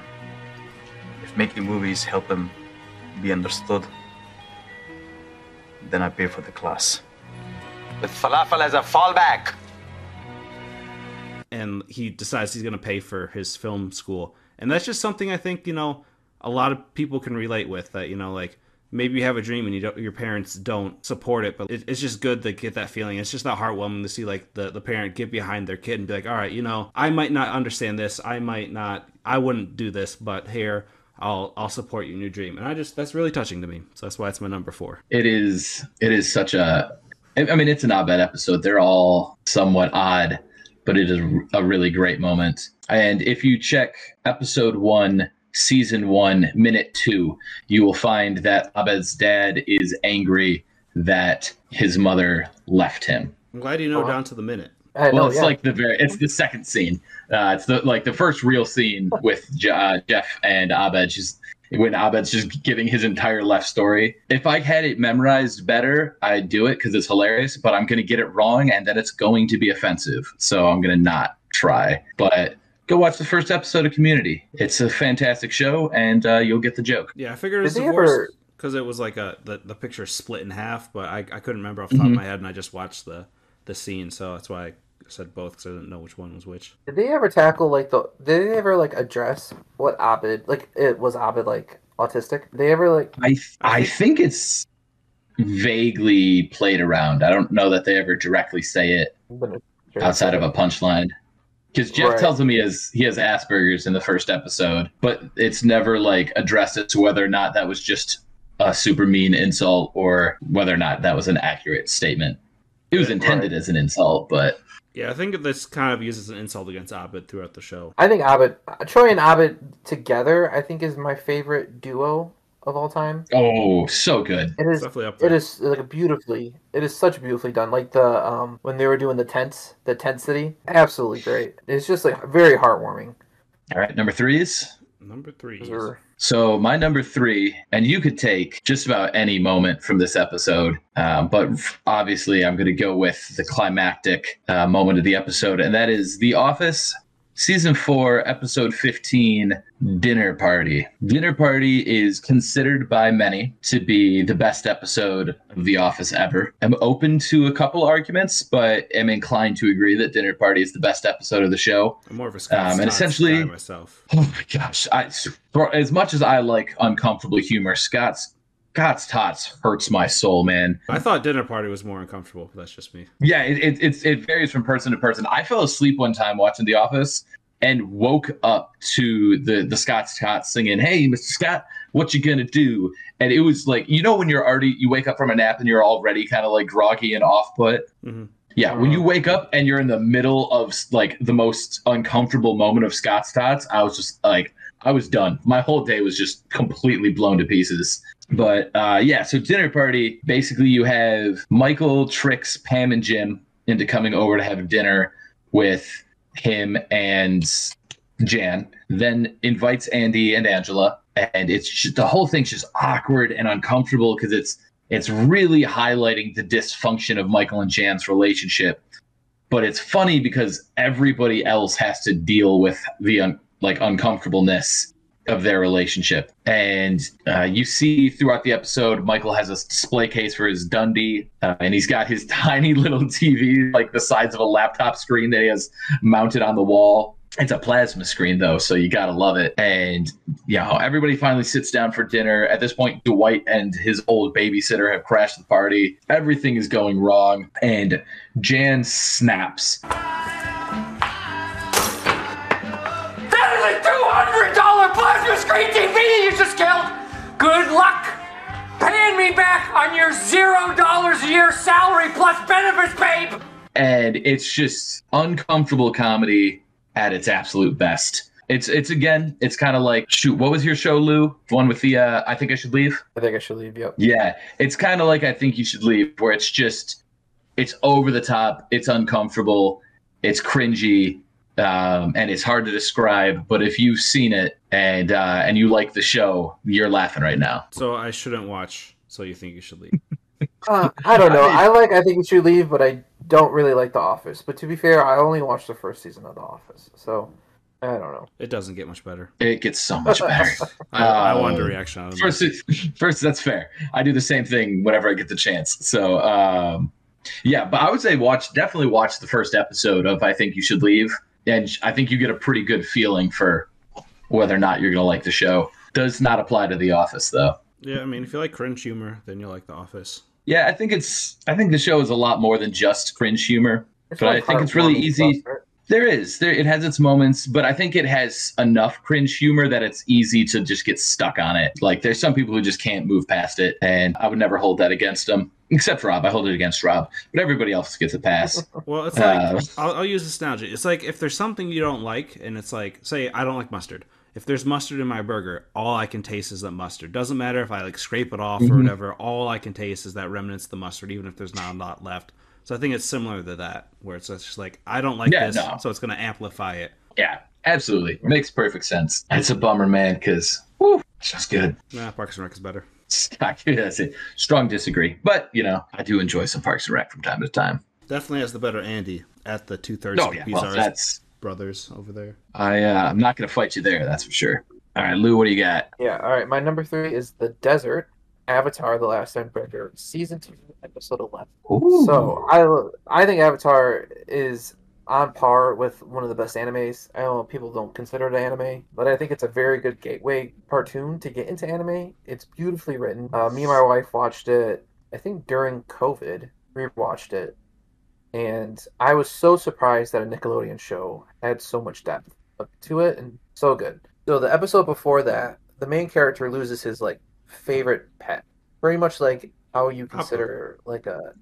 [SPEAKER 11] If making movies help him be understood, then I pay for the class.
[SPEAKER 12] With falafel as a fallback.
[SPEAKER 2] and he decides he's going to pay for his film school. And that's just something I think, you know, a lot of people can relate with that, you know, like maybe you have a dream and you your parents don't support it, but it, it's just good to get that feeling. It's just not heartwarming to see like the, the parent get behind their kid and be like, all right, you know, I might not understand this. I might not, I wouldn't do this, but here, I'll, I'll support you in your dream. And I just, that's really touching to me. So that's why it's my number four.
[SPEAKER 1] It is. It is such a I mean, it's an Abed episode. They're all somewhat odd, but it is a really great moment. And if you check episode one, season one, minute two, you will find that Abed's dad is angry that his mother left him.
[SPEAKER 2] I'm glad you know down to the minute.
[SPEAKER 1] well, it's like the very. It's the second scene. Uh, it's the like the first real scene with Je- uh, Jeff and Abed. Just when Abed's just giving his entire left story. If I had it memorized better, I'd do it because it's hilarious. But I'm gonna get it wrong, and then it's going to be offensive. So I'm gonna not try. But go watch the first episode of Community. It's a fantastic show, and uh, you'll get the joke.
[SPEAKER 2] Yeah, I figured it was
[SPEAKER 1] Did they
[SPEAKER 2] divorce
[SPEAKER 1] ever-
[SPEAKER 2] because it was like a the, the picture split in half, but I, I couldn't remember off the top
[SPEAKER 1] Mhm.
[SPEAKER 2] of my head, and I just watched the the scene, so that's why I said both because I didn't know which one was which.
[SPEAKER 3] Did they ever tackle like the? Did they ever like address what Abed like? It was Abed like autistic? Did they ever like?
[SPEAKER 1] I I think it's vaguely played around. I don't know that they ever directly say it outside of a punchline. Because Jeff
[SPEAKER 3] Right.
[SPEAKER 1] tells him he has he has Asperger's in the first episode, but it's never like addressed as to whether or not that was just a super mean insult or whether or not that was an accurate statement. It was intended as an insult, but
[SPEAKER 2] Yeah, I think this kind of uses an insult against Abed throughout the show.
[SPEAKER 3] I think Abed, Troy and Abed together, I think is my favorite duo of all time.
[SPEAKER 1] oh, so good.
[SPEAKER 3] It is
[SPEAKER 2] definitely up there.
[SPEAKER 3] It is like beautifully. It is such beautifully done. Like the um when they were doing the tents, the tent city, absolutely great. It's just like very heartwarming.
[SPEAKER 1] All right, number three is
[SPEAKER 2] Number three.
[SPEAKER 1] So my number three, and you could take just about any moment from this episode, um, but obviously I'm going to go with the climactic uh, moment of the episode, and that is The Office, season four, episode 15, Dinner Party. Dinner Party is considered by many to be the best episode of The Office ever. I'm open to a couple arguments, but am inclined to agree that Dinner Party is the best episode of the show.
[SPEAKER 2] I'm more of a Scott
[SPEAKER 1] Um, and essentially,
[SPEAKER 2] guy myself. [laughs]
[SPEAKER 1] Oh my gosh! I, as much as I like uncomfortable humor, Scott's Scott's tots hurts my soul, man.
[SPEAKER 2] I thought dinner party was more uncomfortable, but that's just me.
[SPEAKER 1] Yeah, it, it it's it varies from person to person. I fell asleep one time watching The Office and woke up to the the Scott's tots singing, "Hey, Mr. Scott, what you gonna do?" And it was like you know when you're already you wake up from a nap and you're already kind of like groggy and off put.
[SPEAKER 2] Mm-hmm.
[SPEAKER 1] Yeah, when you wake up and you're in the middle of like the most uncomfortable moment of Scott's tots, I was just like, I was done. My whole day was just completely blown to pieces. But uh, yeah, so dinner party. Basically, you have Michael tricks Pam and Jim into coming over to have dinner with him and Jan. Then invites Andy and Angela, and it's just, the whole thing's just awkward and uncomfortable because it's it's really highlighting the dysfunction of Michael and Jan's relationship. But it's funny because everybody else has to deal with the un- like uncomfortableness of their relationship. And uh, you see throughout the episode, Michael has a display case for his Dundie, uh, and he's got his [laughs] tiny little TV, like the size of a laptop screen that he has mounted on the wall. It's a plasma screen though, so you gotta love it. And you know, everybody finally sits down for dinner. At this point, Dwight and his old babysitter have crashed the party. Everything is going wrong, and Jan snaps.
[SPEAKER 13] Good luck paying me back on your $0 a year salary plus benefits, babe!
[SPEAKER 1] and it's just uncomfortable comedy at its absolute best. It's it's again, it's kind of like shoot, what was your show, Lou? The one with the uh, I think I should leave.
[SPEAKER 3] I think I should leave. Yep.
[SPEAKER 1] Yeah, it's kind of like I think you should leave, where it's just it's over the top, it's uncomfortable, it's cringy, um, and it's hard to describe. But if you've seen it and uh, and you like the show, you're laughing right now.
[SPEAKER 2] So I shouldn't watch. So you think you should leave? [laughs]
[SPEAKER 3] Uh, I don't know. I like. I think you should leave, but I don't really like The Office. But to be fair, I only watched the first season of The Office, so I don't know.
[SPEAKER 2] It doesn't get much better.
[SPEAKER 1] It gets so much [laughs] better.
[SPEAKER 2] I, I wanted a
[SPEAKER 1] Um,
[SPEAKER 2] reaction on.
[SPEAKER 1] First, first, that's fair. I do the same thing whenever I get the chance. So, um, yeah, but I would say watch definitely watch the first episode of I think you should leave, and I think you get a pretty good feeling for whether or not you're gonna like the show. Does not apply to The Office though.
[SPEAKER 2] Yeah, I mean, if you like cringe humor, then you'll like The Office.
[SPEAKER 1] Yeah, I think it's I think the show is a lot more than just cringe humor,
[SPEAKER 3] It's
[SPEAKER 1] but I think it's really easy.
[SPEAKER 3] stuff, right?
[SPEAKER 1] There is. There it has its moments, but I think it has enough cringe humor that it's easy to just get stuck on it. Like there's some people who just can't move past it, and I would never hold that against them. Except Rob, I hold it against Rob, but everybody else gets a pass. [laughs]
[SPEAKER 2] Well, it's like
[SPEAKER 1] Uh,
[SPEAKER 2] I'll, I'll use this analogy. It's like if there's something you don't like, and it's like, say, I don't like mustard. If there's mustard in my burger, all I can taste is that mustard. Doesn't matter if I like scrape it off or
[SPEAKER 1] Mhm.
[SPEAKER 2] whatever. All I can taste is that remnants of the mustard, even if there's not a lot left. So I think it's similar to that, where it's just like I don't like
[SPEAKER 1] Yeah,
[SPEAKER 2] this,
[SPEAKER 1] no.
[SPEAKER 2] so it's going to amplify it.
[SPEAKER 1] Yeah, absolutely, makes perfect sense. It's a bummer, man, because it's just good.
[SPEAKER 2] Nah, Parks and Rec is better. [laughs]
[SPEAKER 1] That's it. Strong disagree, but you know I do enjoy some Parks and Rec from time to time.
[SPEAKER 2] Definitely has the better Andy at the two thirds
[SPEAKER 1] Oh, yeah, well, that's-
[SPEAKER 2] brothers over there.
[SPEAKER 1] I uh, I'm not gonna fight you there, that's for sure. All right, Lou, what do you got?
[SPEAKER 3] Yeah. All right. My number three is The Desert. Avatar: The Last Airbender, season two, episode eleven.
[SPEAKER 1] Ooh.
[SPEAKER 3] So I I think Avatar is on par with one of the best animes. I know people don't consider it anime, but I think it's a very good gateway cartoon to get into anime. It's beautifully written. Uh, me and my wife watched it. I think during COVID, we watched it, and I was so surprised that a Nickelodeon show had so much depth up to it and so good. So the episode before that, the main character loses his like favorite pet, very much like how you consider like a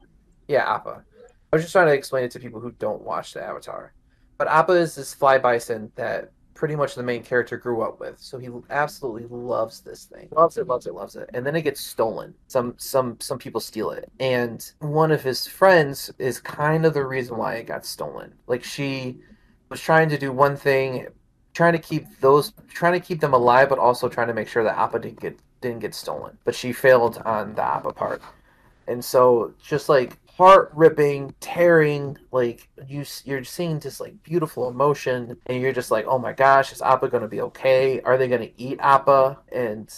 [SPEAKER 3] yeah Appa. I was just trying to explain it to people who don't watch the Avatar, but Appa is this fly bison that pretty much the main character grew up with, so he absolutely loves this thing, loves it, loves it, loves it, and then it gets stolen. Some some some people steal it, and one of his friends is kind of the reason why it got stolen. Like she was trying to do one thing, trying to keep those, trying to keep them alive, but also trying to make sure that Appa didn't get didn't get stolen. But she failed on the Appa part, and so just like heart ripping, tearing, like you you're seeing just like beautiful emotion, and you're just like, oh my gosh, is Appa gonna be okay? Are they gonna eat Appa? And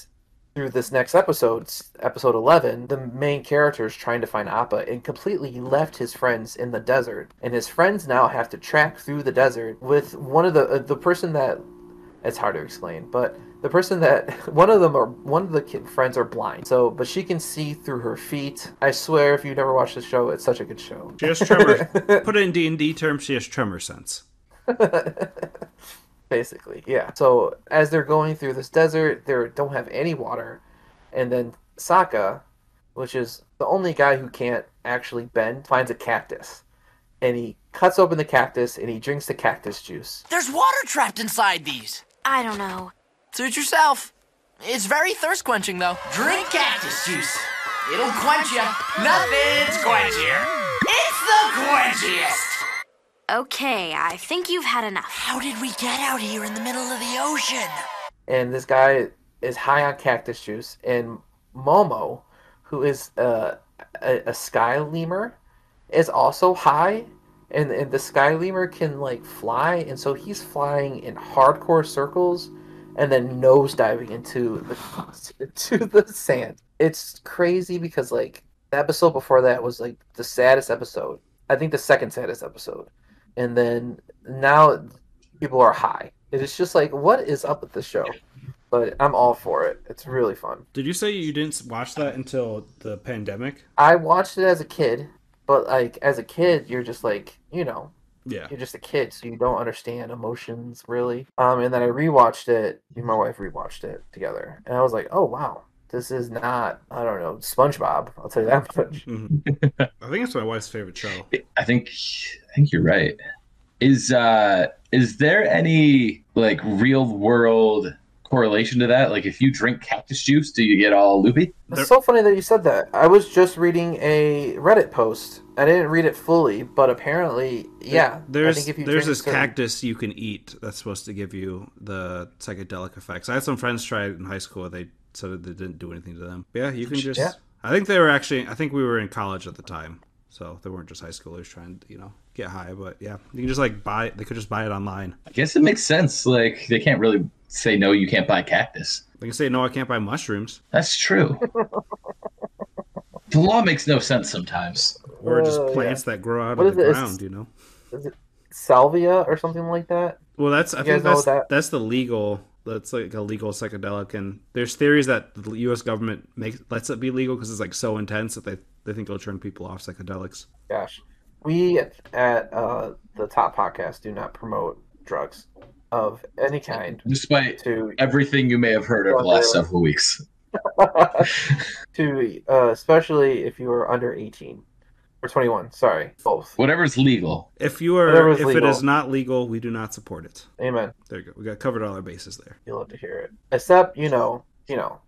[SPEAKER 3] through this next episode, episode 11, the main character is trying to find Appa and completely left his friends in the desert. And his friends now have to track through the desert with one of the uh, the person that it's hard to explain, but the person that [laughs] one of them are one of the kid friends are blind. So, but she can see through her feet. I swear, if you've never watched the show, it's such a good show.
[SPEAKER 2] She has tremor. [laughs] Put it in D and D terms, she has tremor sense. [laughs]
[SPEAKER 3] Basically, yeah. So as they're going through this desert, they don't have any water, and then Sokka, which is the only guy who can't actually bend, finds a cactus, and he cuts open the cactus and he drinks the cactus juice.
[SPEAKER 14] There's water trapped inside these.
[SPEAKER 5] I don't know.
[SPEAKER 14] Suit yourself. It's very thirst quenching, though. Drink cactus juice. It'll quench you. Nothing's quenchier. It's the quenchiest.
[SPEAKER 5] Okay, I think you've had enough.
[SPEAKER 14] How did we get out here in the middle of the ocean?
[SPEAKER 3] and this guy is high on cactus juice and momo who is uh, a, a sky lemur is also high and, and the sky lemur can like fly and so he's flying in hardcore circles and then nose diving into the to the sand. It's crazy because like the episode before that was like the saddest episode. I think the second saddest episode, and then now people are high. It is just like what is up with the show? But I'm all for it. It's really fun.
[SPEAKER 2] Did you say you didn't watch that until the pandemic?
[SPEAKER 3] I watched it as a kid, but like as a kid, you're just like you know
[SPEAKER 2] Yeah.
[SPEAKER 3] you're just a kid, so you don't understand emotions really. Um, and then I rewatched it. Me and my wife rewatched it together, and I was like, oh wow, this is not I don't know SpongeBob. I'll tell you that [laughs] much. [laughs]
[SPEAKER 2] I think it's my wife's favorite show.
[SPEAKER 1] I think I think you're right. Is uh is there any like real world correlation to that? Like if you drink cactus juice, do you get all loopy?
[SPEAKER 3] It's so funny that you said that. I was just reading a Reddit post. I didn't read it fully, but apparently, yeah.
[SPEAKER 2] There's
[SPEAKER 3] I think if you
[SPEAKER 2] there's this
[SPEAKER 3] certain-
[SPEAKER 2] cactus you can eat that's supposed to give you the psychedelic effects. I had some friends try it in high school. They said that it didn't do anything to them. Yeah, you can just.
[SPEAKER 3] Yeah.
[SPEAKER 2] I think they were actually. I think we were in college at the time, so they weren't just high schoolers trying to you know get high. But yeah, you can just like buy. They could just buy it online.
[SPEAKER 1] I guess it makes sense. Like they can't really say no, you can't buy cactus.
[SPEAKER 2] They can say no, I can't buy mushrooms.
[SPEAKER 1] That's true. the law makes no sense sometimes.
[SPEAKER 2] Or just
[SPEAKER 3] Uh, yeah.
[SPEAKER 2] plants that grow out
[SPEAKER 3] What
[SPEAKER 2] of the
[SPEAKER 3] it? It's-
[SPEAKER 2] ground, you know.
[SPEAKER 3] Is it salvia or something like that?
[SPEAKER 2] Well, that's I think that's
[SPEAKER 3] that?
[SPEAKER 2] that's the legal. That's like a legal psychedelic, and there's theories that the U.S. government makes lets it be legal because it's like so intense that they they think it'll turn people off psychedelics.
[SPEAKER 3] Gosh, we at, at uh, the Top Podcast do not promote drugs of any kind.
[SPEAKER 1] Despite
[SPEAKER 3] to
[SPEAKER 1] everything you may have heard over the last several weeks. [laughs] [laughs]
[SPEAKER 3] to uh, especially if you are under 18 or 21. Sorry, both.
[SPEAKER 1] Whatever's legal.
[SPEAKER 2] If you are,
[SPEAKER 3] Whatever's
[SPEAKER 2] if it
[SPEAKER 3] legal.
[SPEAKER 2] is not legal, we do not support it.
[SPEAKER 3] Amen.
[SPEAKER 2] There you go. We got covered all our bases there.
[SPEAKER 3] You love to hear it. Except, you know, you know,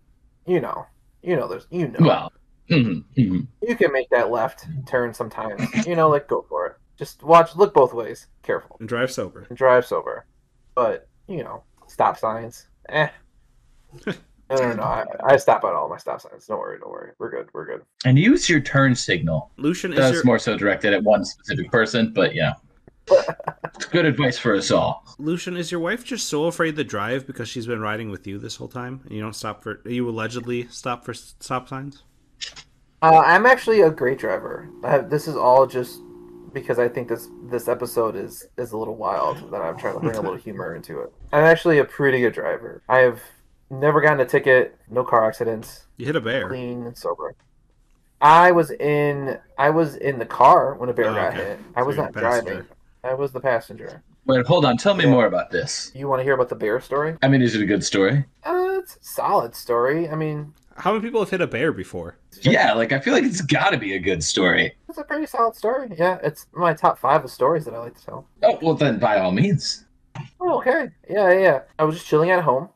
[SPEAKER 3] you know, you know, there's, you know.
[SPEAKER 1] Well, mhm, mhm.
[SPEAKER 3] you can make that left turn sometimes. You know, like go for it. Just watch, look both ways. Careful.
[SPEAKER 2] And drive sober.
[SPEAKER 3] And drive sober. But, you know, stop signs. Eh. [laughs] No, no, no. I, I stop at all my stop signs. Don't worry, don't worry. We're good. We're good.
[SPEAKER 1] And use your turn signal.
[SPEAKER 2] Lucian is
[SPEAKER 1] That's
[SPEAKER 2] your
[SPEAKER 1] more so directed at one specific person, but yeah. it's [laughs] good advice for us all.
[SPEAKER 2] Lucian is your wife just so afraid to drive because she's been riding with you this whole time, and you don't stop for you allegedly stop for stop signs.
[SPEAKER 3] Uh, I'm actually a great driver. I, this is all just because I think this this episode is is a little wild. That I'm trying to bring a little [laughs] humor into it. I'm actually a pretty good driver. I have never gotten a ticket, no car accidents,
[SPEAKER 2] You hit a bear.
[SPEAKER 3] clean and sober. I was in I was in the car when a bear
[SPEAKER 1] Oh,
[SPEAKER 3] got
[SPEAKER 1] okay.
[SPEAKER 3] hit. I
[SPEAKER 1] So
[SPEAKER 3] was not driving. I was the passenger.
[SPEAKER 1] Wait, hold on. Tell me more about this.
[SPEAKER 3] You want to hear about the bear story?
[SPEAKER 1] I mean, is it a good story?
[SPEAKER 3] Uh, it's a solid story. I mean,
[SPEAKER 2] How many people have hit a bear before?
[SPEAKER 1] Yeah, like I feel like it's got to be a good story.
[SPEAKER 3] it's a pretty solid story. Yeah, it's my top five of stories that I like to tell.
[SPEAKER 1] Oh, well then, by all means.
[SPEAKER 3] Oh, okay. Yeah, yeah, yeah. I was just chilling at home,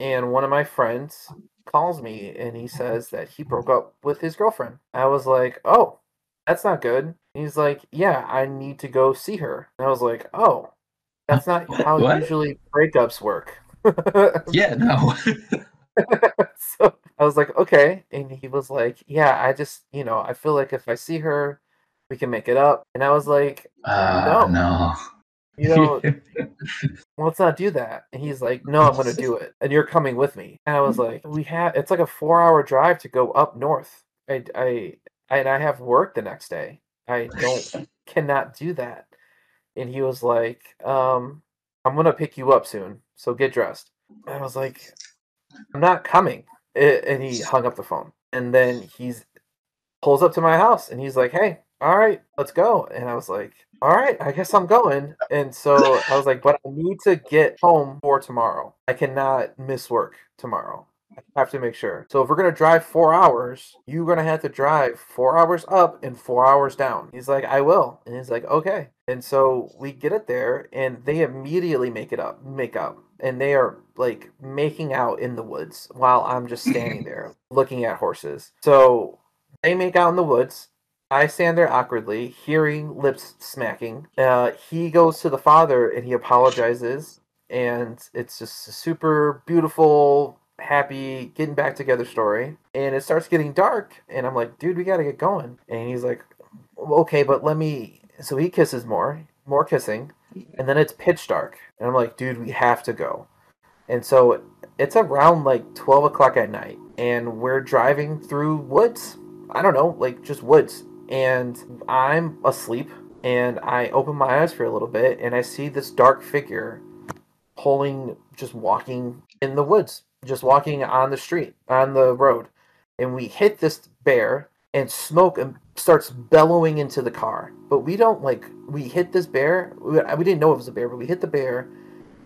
[SPEAKER 3] and one of my friends calls me and he says that he broke up with his girlfriend. I was like, oh, that's not good. He's like, yeah, I need to go see her. And I was like, oh, that's not how
[SPEAKER 1] What?
[SPEAKER 3] usually breakups work. [laughs]
[SPEAKER 1] Yeah, no. [laughs] [laughs]
[SPEAKER 3] so I was like, okay. And he was like, yeah, I just, you know, I feel like if I see her, we can make it up. And I was like,
[SPEAKER 1] Uh,
[SPEAKER 3] no.
[SPEAKER 1] no.
[SPEAKER 3] You know, [laughs] let's not do that. And he's like, no, I'm going to do it. And you're coming with me. And I was like, we have, it's like a four hour drive to go up north. I, I, and I have work the next day. I don't, [laughs] cannot do that. And he was like, um, I'm going to pick you up soon. So get dressed. And I was like, I'm not coming. And he hung up the phone. And then he's pulls up to my house and he's like, Hey, all right, let's go. And I was like, All right, I guess I'm going. And so I was like, But I need to get home for tomorrow. I cannot miss work tomorrow. I have to make sure. So if we're gonna drive four hours, you're gonna have to drive four hours up and four hours down. He's like, I will. And he's like, okay. And so we get it there and they immediately make it up, make up. And they are like making out in the woods while I'm just standing [laughs] there looking at horses. So they make out in the woods. I stand there awkwardly, hearing lips smacking. Uh, he goes to the father and he apologizes. And it's just a super beautiful, happy, getting back together story. And it starts getting dark. And I'm like, dude, we got to get going. And he's like, okay, but let me. So he kisses more, more kissing. And then it's pitch dark. And I'm like, dude, we have to go. And so it's around like 12 o'clock at night, and we're driving through woods. I don't know, like just woods. And I'm asleep, and I open my eyes for a little bit, and I see this dark figure pulling, just walking in the woods, just walking on the street, on the road. And we hit this bear, and smoke and starts bellowing into the car. But we don't like, we hit this bear. We, we didn't know it was a bear, but we hit the bear,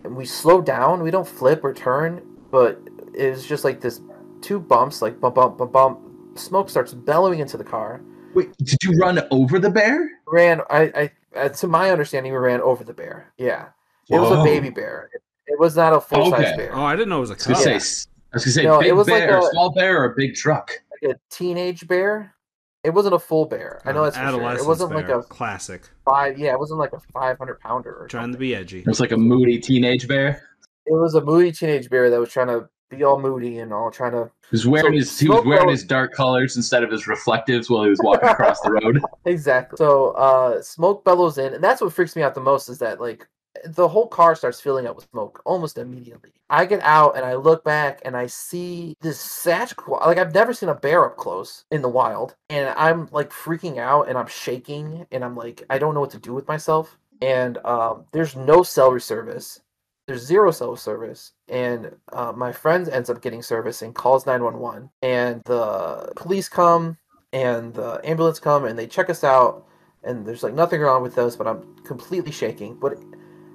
[SPEAKER 3] and we slow down. We don't flip or turn, but it was just like this two bumps, like bump, bump, bump, bump. Smoke starts bellowing into the car.
[SPEAKER 1] Wait, did you run over the bear?
[SPEAKER 3] Ran, I, I, uh, to my understanding, we ran over the bear. Yeah, it was a baby bear. It, it was not a full size
[SPEAKER 1] Okay.
[SPEAKER 3] bear.
[SPEAKER 2] Oh, I didn't know it was a
[SPEAKER 1] I was gonna
[SPEAKER 2] cub.
[SPEAKER 1] say, s- I was gonna say,
[SPEAKER 3] No,
[SPEAKER 1] big
[SPEAKER 3] it was like
[SPEAKER 1] bear,
[SPEAKER 3] a-
[SPEAKER 1] small bear, or a big truck.
[SPEAKER 3] Like a teenage bear. It wasn't a full bear. I know that's for sure. It wasn't like a
[SPEAKER 2] classic.
[SPEAKER 3] five. Yeah, it wasn't like a five hundred pounder. Or
[SPEAKER 2] Trying to be edgy.
[SPEAKER 1] It was like a moody teenage bear.
[SPEAKER 3] It was a moody teenage bear that was trying to be all moody and all trying to.
[SPEAKER 1] He was wearing
[SPEAKER 3] So
[SPEAKER 1] his he was wearing his dark colors instead of his reflectives while he was walking across the [laughs] road.
[SPEAKER 3] Exactly. So uh smoke bellows in, and that's what freaks me out the most is that like the whole car starts filling up with smoke almost immediately. I get out and I look back and I see this Sasquatch. Like I've never seen a bear up close in the wild, and I'm like freaking out and I'm shaking and I'm like I don't know what to do with myself. And um, there's no cell service. There's zero cell service, and uh, my friend ends up getting service and calls 911, and the police come and the ambulance come and they check us out and there's like nothing wrong with us but i'm completely shaking but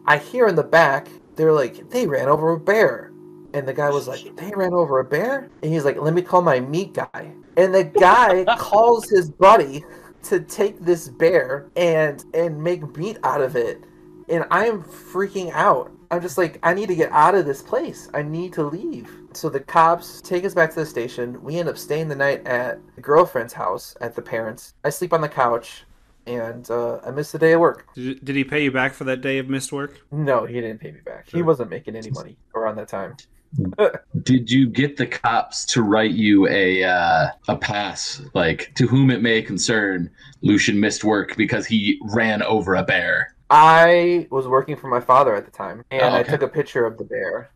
[SPEAKER 3] i hear in the back they're like they ran over a bear. And the guy was like they ran over a bear? And he's like let me call my meat guy. And the guy [laughs] calls his buddy to take this bear and and make meat out of it. And i'm freaking out. I'm just like i need to get out of this place. I need to leave. So the cops take us back to the station. We end up staying the night at the girlfriend's house at the parents. I sleep on the couch and uh, i missed the day of work
[SPEAKER 2] Did, did he pay you back for that day of missed work?
[SPEAKER 3] no he didn't pay me back he wasn't making any money around that time [laughs]
[SPEAKER 1] Did you get the cops to write you a uh, a pass, like to whom it may concern? Lucian missed work because he ran over a bear.
[SPEAKER 3] I was working for my father at the time, and
[SPEAKER 1] Oh,
[SPEAKER 3] I took a picture of the bear,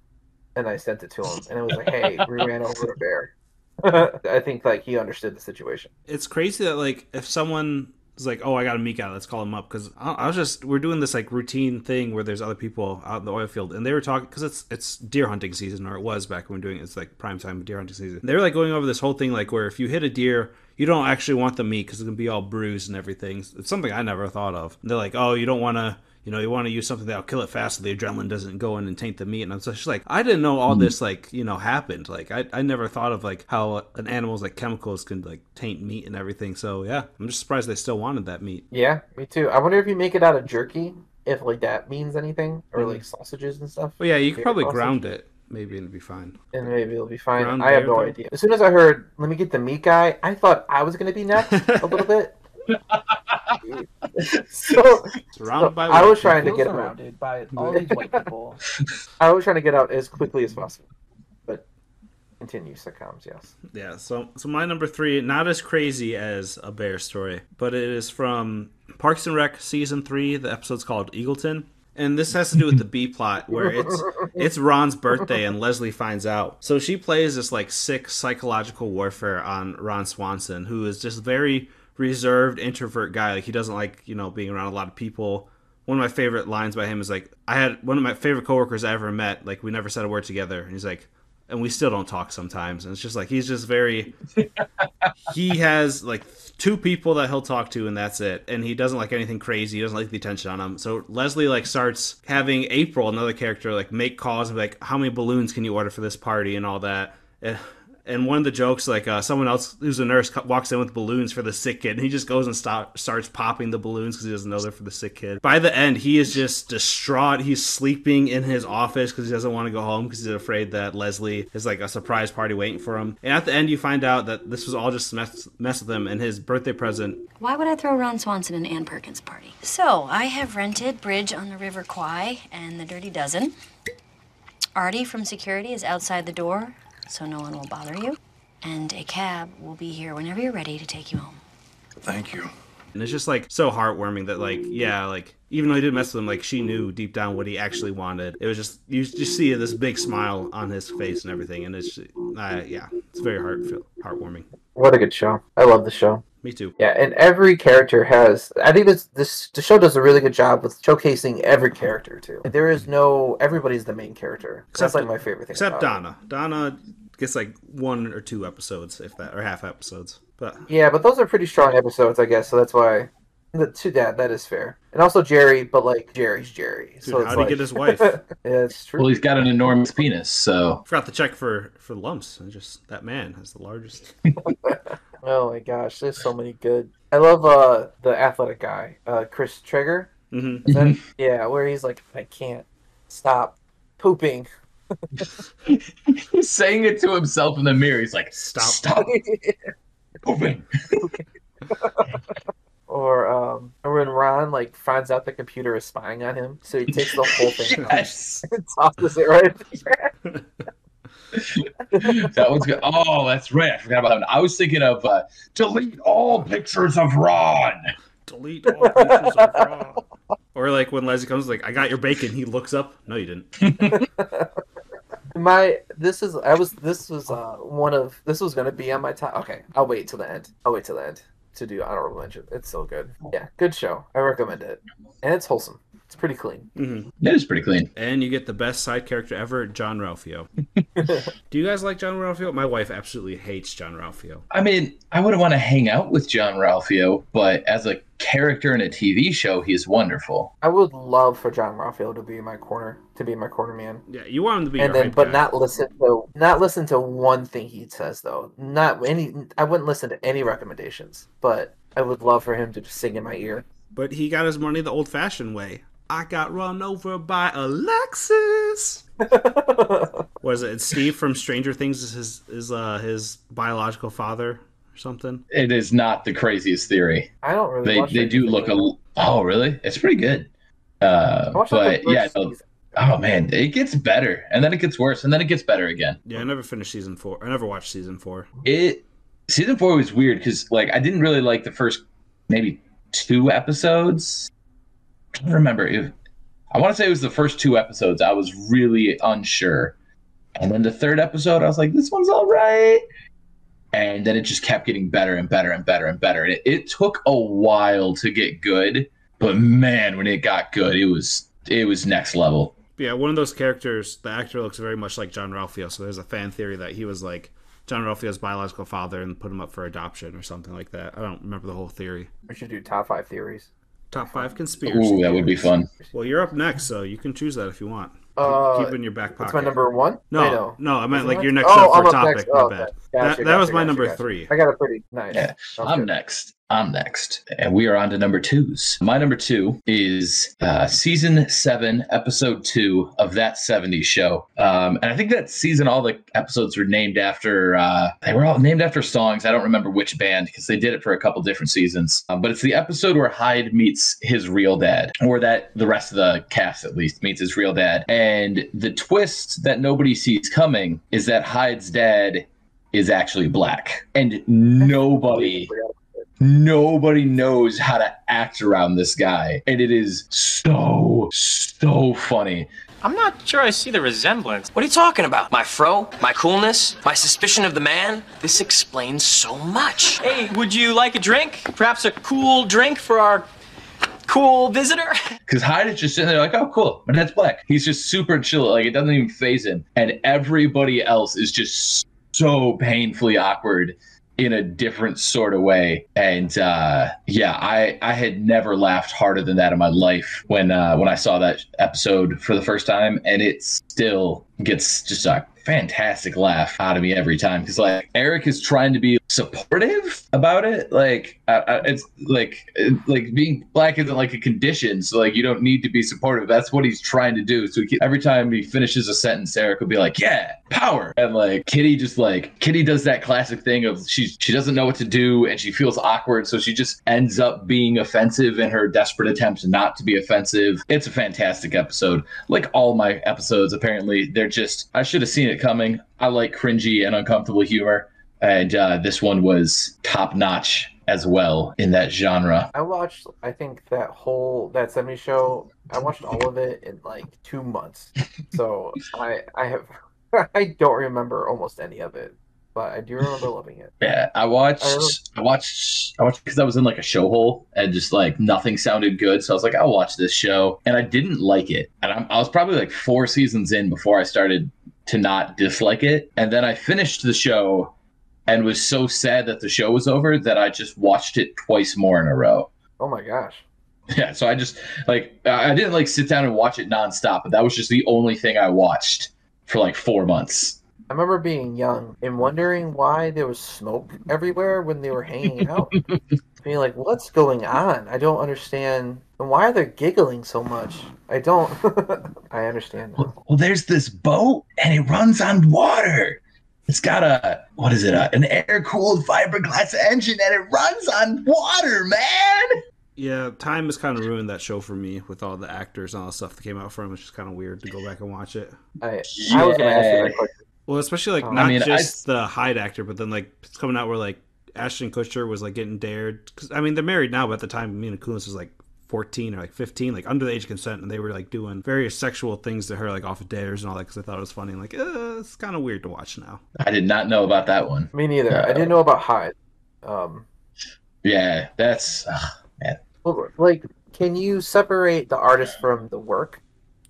[SPEAKER 3] and I sent it to him, and it was like, "Hey, [laughs] we ran over a bear." [laughs] I think like he understood the situation.
[SPEAKER 2] It's crazy that like if someone is like, "Oh, I got a meat guy, let's call him up," because I, I was just we're doing this like routine thing where there's other people out in the oil field, and they were talking because it's it's deer hunting season, or it was back when we were doing it. It's like prime time deer hunting season. They were like going over this whole thing like where if you hit a deer. You don't actually want the meat because it's gonna be all bruised and everything. It's something I never thought of. And they're like, "Oh, you don't want to you know, you want to use something that'll kill it fast so the adrenaline doesn't go in and taint the meat. And I'm just like, I didn't know all this, like, you know, happened. Like, I, I never thought of, like, how an animal's, like, chemicals can, like, taint meat and everything. So, yeah, I'm just surprised they still wanted that meat.
[SPEAKER 3] Yeah, me too. I wonder if you make it out of jerky, if like that means anything, or
[SPEAKER 2] Mm.
[SPEAKER 3] like sausages and stuff.
[SPEAKER 2] Well, yeah, you could probably
[SPEAKER 3] sausage.
[SPEAKER 2] ground it. Maybe it'd be fine.
[SPEAKER 3] and maybe it'll be fine.
[SPEAKER 2] Ground
[SPEAKER 3] I have no
[SPEAKER 2] though?
[SPEAKER 3] idea. As soon as I heard, "Let me get the meat guy," I thought I was gonna be [laughs] next a little bit. So,
[SPEAKER 2] Surrounded
[SPEAKER 3] so
[SPEAKER 2] by
[SPEAKER 3] I was trying to get
[SPEAKER 15] surrounded by all these white people. [laughs]
[SPEAKER 3] I was trying to get out as quickly as possible, but continue sitcoms. Yes.
[SPEAKER 2] Yeah, so so my number three, not as crazy as a bear story, but it is from Parks and Rec season three. The episode's called Eagleton, and this has to do with the B plot where it's [laughs] it's Ron's birthday and Leslie finds out. So she plays this like sick psychological warfare on Ron Swanson, who is just very reserved introvert guy. Like he doesn't like you know being around a lot of people. One of my favorite lines by him is like, I had one of my favorite coworkers I ever met. Like we never said a word together, and he's like, and we still don't talk sometimes. And it's just like he's just very. [laughs] he has like two people that he'll talk to, and that's it. And he doesn't like anything crazy. He doesn't like the attention on him. So Leslie like starts having April, another character, like make calls and be like, how many balloons can you order for this party and all that. And, and one of the jokes, like uh, someone else who's a nurse walks in with balloons for the sick kid, and he just goes and stop, starts popping the balloons because he doesn't know they're for the sick kid. By the end, he is just distraught. He's sleeping in his office because he doesn't want to go home because he's afraid that Leslie is like a surprise party waiting for him. And at the end, you find out that this was all just mess, mess with him, and his birthday present
[SPEAKER 16] Why would I throw Ron Swanson an Ann Perkins party? So, I have rented Bridge on the River Kwai and the Dirty Dozen. Artie from security is outside the door, so no one will bother you. And a cab will be here whenever you're ready to take you home.
[SPEAKER 17] Thank you.
[SPEAKER 2] And it's just like so heartwarming that like yeah, like even though he didn't mess with him, like she knew deep down what he actually wanted. It was just you just see this big smile on his face and everything, and it's uh, yeah, it's very heart heartwarming.
[SPEAKER 3] What a good show! I love the show.
[SPEAKER 2] Me too.
[SPEAKER 3] Yeah, and every character has. I think this this the show does a really good job with showcasing every character too. Mm-hmm. There is no everybody's the main character. That's like my favorite thing.
[SPEAKER 2] Except
[SPEAKER 3] about it.
[SPEAKER 2] Donna. Donna gets like one or two episodes, if that, or half episodes. But
[SPEAKER 3] Yeah, but those are pretty strong episodes, I guess. So that's why. The, to that, that is fair. And also Jerry, but like Jerry's Jerry. so it's
[SPEAKER 2] how'd he get his wife? [laughs]
[SPEAKER 3] yeah, it's true.
[SPEAKER 1] Well, he's got an enormous penis, so
[SPEAKER 2] forgot to check for for lumps. And just that man has the largest. [laughs]
[SPEAKER 3] Oh my gosh, there's so many good. I love uh the athletic guy, uh Chris Traeger.
[SPEAKER 2] Mm-hmm.
[SPEAKER 3] That- [laughs] yeah, where he's like, I can't stop pooping.
[SPEAKER 1] he's [laughs] saying it to himself in the mirror. He's like,
[SPEAKER 2] "Stop,
[SPEAKER 1] stop [laughs] pooping."
[SPEAKER 3] or um, or when Ron like finds out the computer is spying on him, so he takes the whole thing out
[SPEAKER 1] Yes.
[SPEAKER 3] and tosses it right. [laughs]
[SPEAKER 1] that was good. Oh, that's right. I forgot about that. One. I was thinking of uh, delete all pictures of Ron.
[SPEAKER 2] Delete all pictures of Ron. [laughs] Or like when Leslie comes, like, I got your bacon. He looks up. No, you didn't. [laughs]
[SPEAKER 3] My this is I was this was uh one of this was gonna be on my top. Okay, I'll wait till the end. I'll wait till the end to do honorable mention. It's so good. Yeah, good show. I recommend it, and it's wholesome. It's pretty clean.
[SPEAKER 2] Mm-hmm.
[SPEAKER 1] It is pretty clean.
[SPEAKER 2] And you get the best side character ever, Jean-Ralphio. [laughs] Do you guys like Jean-Ralphio? My wife absolutely hates Jean-Ralphio.
[SPEAKER 1] I mean, I wouldn't want to hang out with Jean-Ralphio, but as a character in a TV show, he's wonderful.
[SPEAKER 3] I would love for John Raphael to be in my corner, to be my corner man.
[SPEAKER 2] Yeah, you want him to be
[SPEAKER 3] and
[SPEAKER 2] your
[SPEAKER 3] then, but
[SPEAKER 2] guy.
[SPEAKER 3] not listen to not listen to one thing he says though. Not any. I wouldn't listen to any recommendations, but I would love for him to just sing in my ear.
[SPEAKER 2] But he got his money the old-fashioned way. I got run over by a Lexus. [laughs] Was it? It's Steve from Stranger Things is his is uh his biological father or something.
[SPEAKER 1] It is not the craziest theory.
[SPEAKER 3] I don't really.
[SPEAKER 1] They
[SPEAKER 3] watch
[SPEAKER 1] they do look a. Oh, really? It's pretty good. Uh,
[SPEAKER 3] I watched like
[SPEAKER 1] but yeah, no, oh man, it gets better, and then it gets worse, and then it gets better again.
[SPEAKER 2] Yeah, I never finished season four. I never watched season four.
[SPEAKER 1] It season four was weird because like I didn't really like the first maybe two episodes. I remember if I want to say it was the first two episodes. I was really unsure, and then the third episode, I was like, "This one's all right," and then it just kept getting better and better and better and better. It, it took a while to get good, but man, when it got good, it was it was next level.
[SPEAKER 2] Yeah, one of those characters, the actor looks very much like Jean-Ralphio. So there's a fan theory that he was like Jean-Ralphio's biological father and put him up for adoption or something like that. I don't remember the whole theory.
[SPEAKER 3] We should do top five theories.
[SPEAKER 2] Top five conspiracy.
[SPEAKER 1] Ooh, that would be fun.
[SPEAKER 2] Well, you're up next, so you can choose that if you want.
[SPEAKER 3] Uh,
[SPEAKER 2] Keep it in your back pocket.
[SPEAKER 3] That's my number one.
[SPEAKER 2] No,
[SPEAKER 3] Wait, no.
[SPEAKER 2] no, I meant
[SPEAKER 3] Is it
[SPEAKER 2] like
[SPEAKER 3] your
[SPEAKER 2] you're next
[SPEAKER 3] Oh,
[SPEAKER 2] up for
[SPEAKER 3] I'm up
[SPEAKER 2] topic.
[SPEAKER 3] next.
[SPEAKER 2] My
[SPEAKER 3] Oh,
[SPEAKER 2] bad.
[SPEAKER 3] okay.
[SPEAKER 2] that
[SPEAKER 3] Gotcha,
[SPEAKER 2] that was
[SPEAKER 3] gotcha,
[SPEAKER 2] my
[SPEAKER 3] gotcha,
[SPEAKER 2] number
[SPEAKER 3] gotcha.
[SPEAKER 2] three.
[SPEAKER 3] I got a pretty nice.
[SPEAKER 1] Yeah,
[SPEAKER 3] Sounds
[SPEAKER 1] I'm next. I'm next. And we are on to number twos. My number two is uh, season seven, episode two of That 70s Show. Um, and I think that season, all the episodes were named after, uh, they were all named after songs. I don't remember which band because they did it for a couple different seasons. Um, but it's the episode where Hyde meets his real dad, or that the rest of the cast at least meets his real dad. And the twist that nobody sees coming is that Hyde's dad is actually black. And nobody nobody knows how to act around this guy and it is so so funny
[SPEAKER 17] I'm not sure I see the resemblance. What are you talking about? My fro? My coolness? My suspicion of the man? This explains so much. Hey, would you like a drink? Perhaps a cool drink for our cool visitor? [laughs]
[SPEAKER 1] because hyde is just sitting there like oh cool my dad's black he's just super chill like it doesn't even phase him and everybody else is just so painfully awkward in a different sort of way. And uh yeah i i had never laughed harder than that in my life when uh when i saw that episode for the first time. And it still gets just a fantastic laugh out of me every time. Because like eric is trying to be supportive about it. Like uh, uh, it's like uh, like being black isn't like a condition so like you don't need to be supportive. That's what he's trying to do. So he, every time he finishes a sentence eric will be like yeah power! And like kitty just like kitty does that classic thing of she she doesn't know what to do and she feels awkward so she just ends up being offensive in her desperate attempts not to be offensive. It's a fantastic episode. Like all my episodes apparently they're just i should have seen it coming i like cringy and uncomfortable humor and uh, this one was top notch as well in that genre.
[SPEAKER 3] I watched, I think that whole that '70s show. I watched all of it in like two months. So [laughs] I, I have, [laughs] I don't remember almost any of it, but I do remember loving it.
[SPEAKER 1] Yeah, I watched. I watched. I watched because I was in like a show hole and just like nothing sounded good. So I was like, I'll watch this show, and I didn't like it. And I'm, I was probably like four seasons in before I started to not dislike it. And then I finished the show and was so sad that the show was over that I just watched it twice more in a row.
[SPEAKER 3] Oh my gosh.
[SPEAKER 1] Yeah, so I just like I didn't like sit down and watch it nonstop, but that was just the only thing I watched for like four months.
[SPEAKER 3] I remember being young and wondering why there was smoke everywhere when they were hanging out. [laughs] being like, what's going on? I don't understand. And why are they giggling so much? I don't. [laughs] I understand. now.
[SPEAKER 1] Well, there's this boat and it runs on water. It's got a what is it? A, an air cooled fiberglass engine and it runs on water, man.
[SPEAKER 2] Yeah, time has kind of ruined that show for me with all the actors and all the stuff that came out from. it. It's just kind of weird to go back and watch it.
[SPEAKER 3] I, I was going to ask you that question.
[SPEAKER 2] Well, especially like
[SPEAKER 3] Oh.
[SPEAKER 2] not
[SPEAKER 3] I mean,
[SPEAKER 2] just the Hyde actor, but then like it's coming out where like Ashton Kutcher was like getting dared. Cause, I mean, they're married now, but at the time, Mila Kunis was like fourteen or like fifteen, like under the age of consent, and they were like doing various sexual things to her, like off of dares and all that. Because I thought it was funny. Like, uh, it's kind of weird to watch now.
[SPEAKER 1] I did not know about that one.
[SPEAKER 3] Me neither. I didn't know about Hyde. Um,
[SPEAKER 1] Yeah, that's ugh, man.
[SPEAKER 3] well, like, can you separate the artist from the work?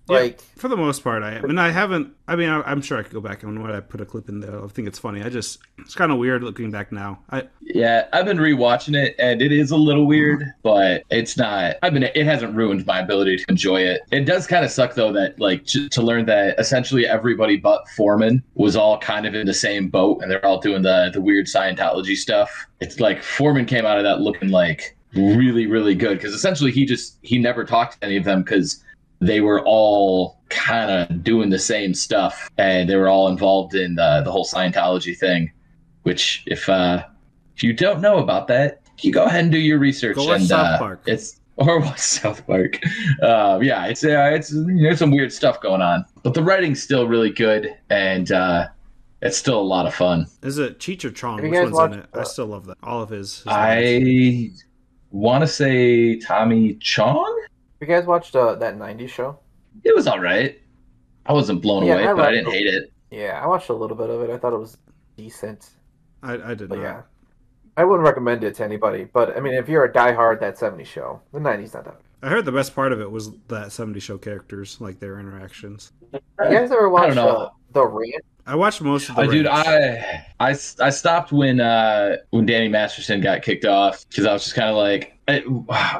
[SPEAKER 3] Like,
[SPEAKER 2] For the most part, I am, and I haven't. I mean, I, I'm sure I could go back and when I put a clip in there, I think it's funny. I just it's kind of weird looking back now. I
[SPEAKER 1] Yeah, I've been rewatching it and it is a little weird, but it's not. I've been. It hasn't ruined my ability to enjoy it. It does kind of suck though that like to, to learn that essentially everybody but Foreman was all kind of in the same boat and they're all doing the the weird Scientology stuff. It's like Foreman came out of that looking like really really good because essentially he just he never talked to any of them because they were all kind of doing the same stuff and they were all involved in the, the whole Scientology thing. Which, if uh, if you don't know about that, you go ahead and do your research.
[SPEAKER 2] Go watch
[SPEAKER 1] and,
[SPEAKER 2] South
[SPEAKER 1] uh,
[SPEAKER 2] Park.
[SPEAKER 1] It's or watch South Park. Uh, yeah, it's uh, it's there's some weird stuff going on, but the writing's still really good and uh, it's still a lot of fun.
[SPEAKER 2] is it Cheech or Chong? Which
[SPEAKER 3] guys
[SPEAKER 2] one's in
[SPEAKER 3] watched,
[SPEAKER 2] it? I still love that. All of his. his.
[SPEAKER 1] I want to say Tommy Chong.
[SPEAKER 3] You guys watched uh, that '90s show?
[SPEAKER 1] It was all right. I wasn't blown
[SPEAKER 3] Yeah,
[SPEAKER 1] away,
[SPEAKER 3] I
[SPEAKER 1] but I didn't
[SPEAKER 3] it.
[SPEAKER 1] hate it.
[SPEAKER 3] Yeah, I watched a little bit of it. I thought it was decent.
[SPEAKER 2] I, I did
[SPEAKER 3] But
[SPEAKER 2] not.
[SPEAKER 3] yeah, I wouldn't recommend it to anybody. But I mean, if you're a diehard that '70s show, the '90s not that.
[SPEAKER 2] I heard the best part of it was that 70 show characters, like their interactions.
[SPEAKER 3] You guys ever
[SPEAKER 1] I
[SPEAKER 3] watch
[SPEAKER 1] don't know.
[SPEAKER 3] uh, the Ranch?
[SPEAKER 2] I watched most of the
[SPEAKER 1] Oh, dude, I, I I stopped when uh when Danny Masterson got kicked off because I was just kind of like, I,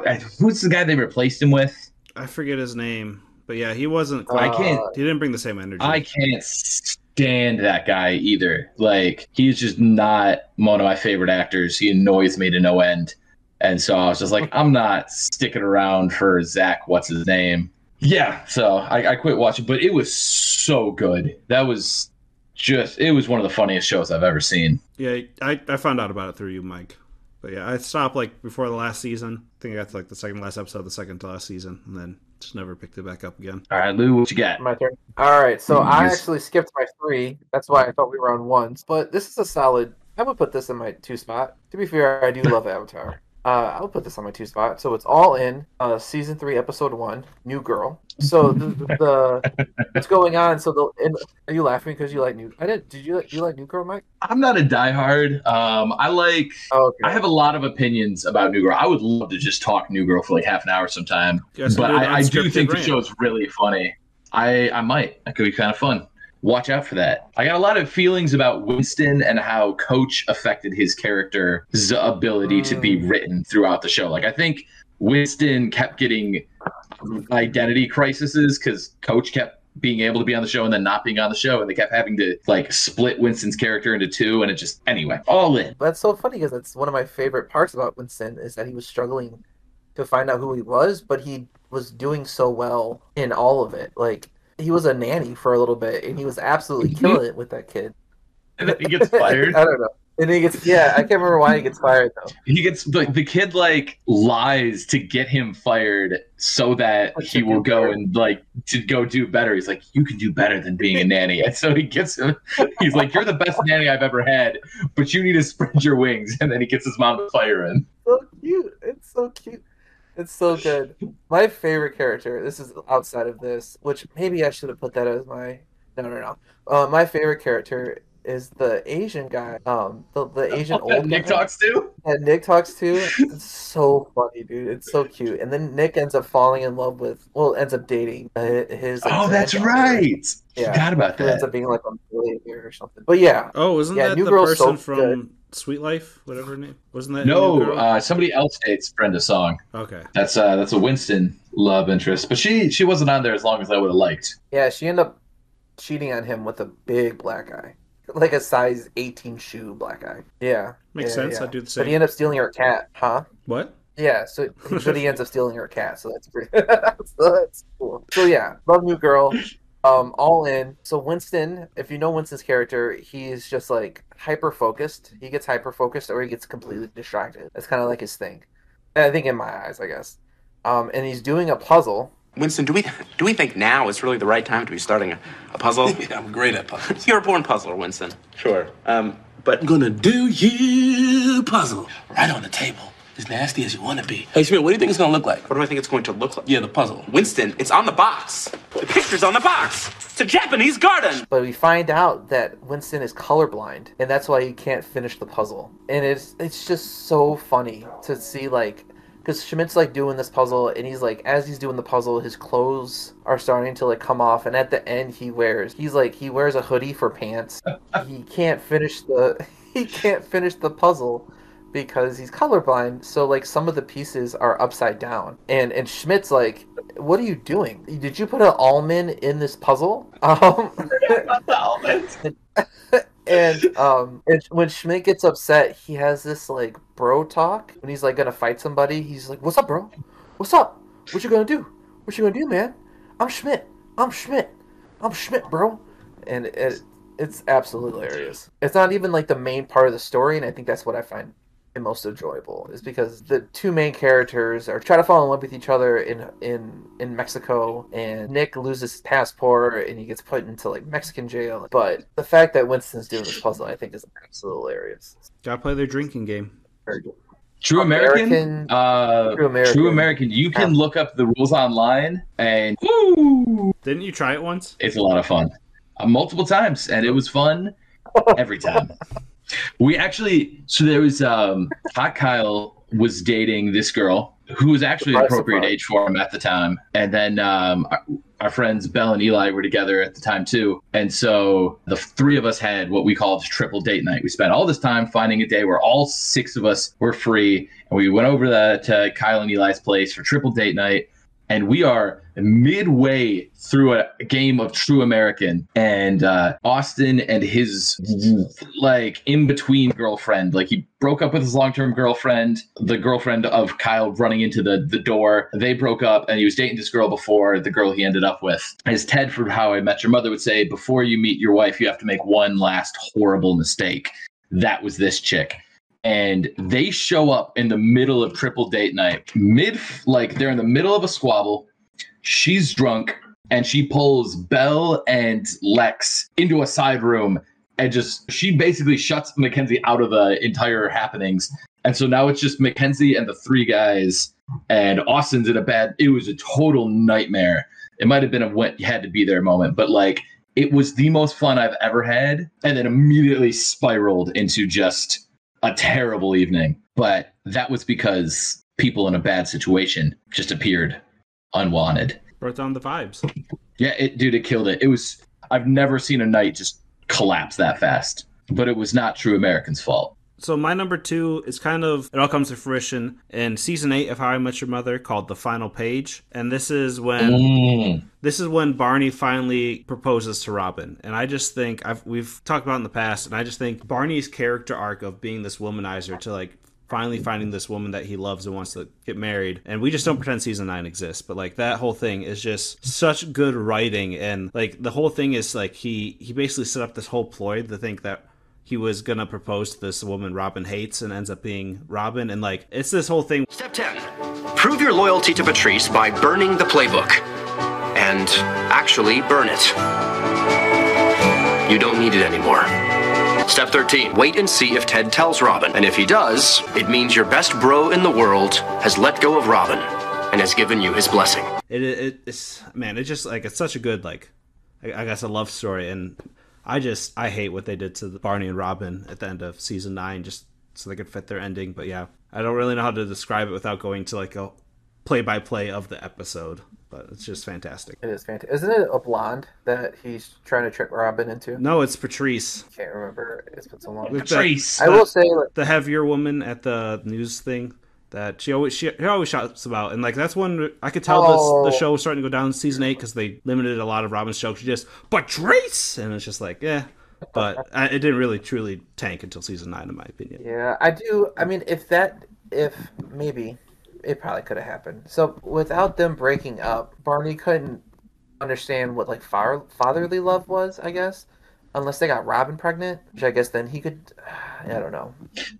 [SPEAKER 1] I- who's the guy they replaced him with?
[SPEAKER 2] I forget his name, but yeah, he wasn't. Quite, I
[SPEAKER 1] can't.
[SPEAKER 2] He didn't bring the same energy.
[SPEAKER 1] I can't stand that guy either. Like he's just not one of my favorite actors. He annoys me to no end. And so I was just like, [laughs] I'm not sticking around for Zach. What's his name? Yeah. So I, I quit watching, but it was so good. That was just. It was one of the funniest shows I've ever seen.
[SPEAKER 2] Yeah, I, I found out about it through you, Mike. But yeah, I stopped like before the last season. I think I got to like the second last episode, of the second to last season, and then just never picked it back up again.
[SPEAKER 1] All right, Lou, what you got?
[SPEAKER 3] My turn. All right, so I actually skipped my three. That's why I thought we were on ones. But this is a solid. I would put this in my two spot. To be fair, I do love Avatar. Uh, I'll put this on my two spot. So it's all in. Uh, season three, episode one, New Girl. So the, the [laughs] what's going on? So the and are you laughing because you like New? I didn't. Did you like? You like New Girl, Mike?
[SPEAKER 1] I'm not a diehard. Um, I like. Okay. I have a lot of opinions about New Girl. I would love to just talk New Girl for like half an hour sometime.
[SPEAKER 2] Yes,
[SPEAKER 1] but
[SPEAKER 2] we do an
[SPEAKER 1] I, I do
[SPEAKER 2] unscripted
[SPEAKER 1] think the
[SPEAKER 2] show
[SPEAKER 1] is really funny. I I might. That could be kind of fun. Watch out for that. I got a lot of feelings about Winston and how Coach affected his character's ability to be mm. written throughout the show. Like I think Winston kept getting identity crises because Coach kept being able to be on the show and then not being on the show, and they kept having to like split Winston's character into two, and it just anyway all in.
[SPEAKER 3] That's so funny because that's one of my favorite parts about Winston is that he was struggling to find out who he was, but he was doing so well in all of it. Like he was a nanny for a little bit, and he was absolutely [laughs] killing it with that kid.
[SPEAKER 1] And then he gets fired. [laughs]
[SPEAKER 3] I don't know. And he gets yeah, I can't remember why he gets fired though. [laughs]
[SPEAKER 1] He gets the, the kid like lies to get him fired so that he will go and like to go do better. He's like, you can do better than being a nanny, and so he gets him. He's like, you're the best nanny I've ever had, but you need to spread your wings. And then he gets his mom to fire him.
[SPEAKER 3] So cute. It's so cute. It's so good. My favorite character. This is outside of this, which maybe I should have put that as my. No, no, no. Uh, my favorite character is the Asian guy. Um, the, the Asian
[SPEAKER 1] that
[SPEAKER 3] old
[SPEAKER 1] Nick
[SPEAKER 3] guy.
[SPEAKER 1] talks to?
[SPEAKER 3] And Nick talks to. [laughs] It's so funny, dude. It's so cute. And then Nick ends up falling in love with, well, ends up dating uh, his. like,
[SPEAKER 1] Oh, that's
[SPEAKER 3] granddaughter.
[SPEAKER 1] right. Forgot about
[SPEAKER 3] who ends
[SPEAKER 1] that.
[SPEAKER 3] up being like a millionaire or something. But yeah.
[SPEAKER 2] Oh, isn't
[SPEAKER 3] yeah,
[SPEAKER 2] that
[SPEAKER 3] New
[SPEAKER 2] the
[SPEAKER 3] Girl's
[SPEAKER 2] person
[SPEAKER 3] so
[SPEAKER 2] from
[SPEAKER 3] good.
[SPEAKER 2] Suite Life? Whatever her name wasn't that? in New
[SPEAKER 1] No,
[SPEAKER 2] Girl?
[SPEAKER 1] uh, somebody else dates Brenda Song.
[SPEAKER 2] Okay.
[SPEAKER 1] That's uh, that's a Winston love interest, but she she wasn't on there as long as I would have liked.
[SPEAKER 3] Yeah, she ended up cheating on him with a big black guy, like a size 18 shoe black guy. Yeah,
[SPEAKER 2] Makes
[SPEAKER 3] yeah,
[SPEAKER 2] sense.
[SPEAKER 3] yeah.
[SPEAKER 2] I'd do the same.
[SPEAKER 3] But he ended up stealing her cat, huh?
[SPEAKER 2] What?
[SPEAKER 3] Yeah, so [laughs] but he ends up stealing her cat, so that's pretty. [laughs] so that's cool. So yeah, love new girl. Um, all in. So Winston, if you know Winston's character, he's just like hyper focused. He gets hyper focused, or he gets completely distracted. That's kind of like his thing. And I think in my eyes, I guess. Um, and he's doing a puzzle.
[SPEAKER 18] Winston, do we do we think now is really the right time to be starting a, a puzzle? [laughs] yeah, I'm great at puzzles. You're a born puzzler, Winston. Sure. Um, but
[SPEAKER 19] I'm gonna do you puzzle right on the table. As nasty as you want to be. Hey, Schmidt, what do you think it's gonna look like?
[SPEAKER 18] what do I think it's going to look like?
[SPEAKER 19] Yeah, the puzzle.
[SPEAKER 18] Winston, it's on the box. The picture's on the box. It's a Japanese garden.
[SPEAKER 3] But we find out that Winston is colorblind, and that's why he can't finish the puzzle. And it's it's just so funny to see like because Schmidt's like doing this puzzle, and he's like as he's doing the puzzle, his clothes are starting to like come off, and at the end he wears he's like he wears a hoodie for pants. [laughs] he can't finish the [laughs] he can't finish the puzzle because he's colorblind so like some of the pieces are upside down. And and schmidt's like what are you doing? Did you put an almond in this puzzle? [laughs] Um and um and when schmidt gets upset he has this like bro talk. When he's like gonna fight somebody he's like what's up bro? What's up? What you gonna do? What you gonna do man? I'm schmidt. I'm schmidt. I'm schmidt bro. And it, it's absolutely hilarious. It's not even like the main part of the story and i think that's what i find most enjoyable is because the two main characters are trying to fall in love with each other in in in Mexico and Nick loses his passport and he gets put into like Mexican jail but the fact that Winston's doing this puzzle I think is absolutely hilarious
[SPEAKER 2] Gotta play their drinking game.
[SPEAKER 1] True American,
[SPEAKER 3] American-
[SPEAKER 1] uh,
[SPEAKER 3] True American.
[SPEAKER 1] True American. You can look up the rules online, and
[SPEAKER 2] Didn't you try it once?
[SPEAKER 1] it's a lot of fun, uh, multiple times, and it was fun [laughs] every time. We actually, so there was um, Hot Kyle was dating this girl who was actually
[SPEAKER 3] Surprise,
[SPEAKER 1] appropriate
[SPEAKER 3] surprise.
[SPEAKER 1] age for him at the time, and then um, our, our friends Belle and Eli were together at the time too, and so the three of us had what we called triple date night. We spent all this time finding a day where all six of us were free, and we went over the, to Kyle and Eli's place for triple date night and we are midway through a, game of True American, and uh, Austin and his like in between girlfriend, like he broke up with his long term girlfriend, the girlfriend of Kyle running into the the door. They broke up, and he was dating this girl before the girl he ended up with. As Ted from How I Met Your Mother would say, before you meet your wife, you have to make one last horrible mistake. That was this chick and they show up in the middle of triple date night mid like they're in the middle of a squabble she's drunk and she pulls belle and lex into a side room and just she basically shuts mackenzie out of the entire happenings. And so now it's just mackenzie and the three guys and austin's in a bad it was a total nightmare. It might have been a went had to be there moment but like it was the most fun i've ever had and then immediately spiraled into just a terrible evening. But that was because people in a bad situation just appeared unwanted.
[SPEAKER 2] Brought down the vibes.
[SPEAKER 1] Yeah, it, dude, it killed it. It was. I've never seen a night just collapse that fast. But it was not True American's fault.
[SPEAKER 2] So my number two is kind of it all comes to fruition in season eight of How I Met Your Mother called The Final Page, and this is when
[SPEAKER 1] Mm.
[SPEAKER 2] this is when Barney finally proposes to Robin, and I just think I've we've talked about in the past, and I just think Barney's character arc of being this womanizer to like finally finding this woman that he loves and wants to get married and we just don't pretend season 9 exists but like that whole thing is just such good writing and like the whole thing is like he he basically set up this whole ploy to think that he was gonna propose to this woman Robin hates and ends up being Robin and like it's this whole thing.
[SPEAKER 20] Step 10. Prove your loyalty to Patrice by burning the playbook. And actually burn it. You don't need it anymore. Step 13. Wait and see if Ted tells Robin. And if he does, it means your best bro in the world has let go of Robin and has given you his blessing.
[SPEAKER 2] It, it it's man, it's just like it's such a good like I, I guess a love story and I just I hate what they did to Barney and Robin at the end of season nine just so they could fit their ending. But yeah, I don't really know how to describe it without going to like a play by play of the episode. But it's just fantastic.
[SPEAKER 3] It is fantastic. Isn't it a blonde that he's trying to trick Robin into?
[SPEAKER 2] No, it's Patrice.
[SPEAKER 3] Can't remember. It's been so long.
[SPEAKER 2] With the-
[SPEAKER 3] I will say, like,
[SPEAKER 2] the heavier woman at the news thing that she always she, she always shouts about, and like that's one I could tell
[SPEAKER 3] Oh.
[SPEAKER 2] this, the oh. show was starting to go down in season eight because they limited a lot of Robin's jokes. She just Patrice, and it's just like yeah, but I, it didn't really truly tank until season nine, in my opinion.
[SPEAKER 3] Yeah, I do. I mean, if that, if maybe, it probably could have happened. So without them breaking up, Barney couldn't understand what like fa- fatherly love was. I guess, unless they got Robin pregnant, which I guess then he could. [sighs] I don't know.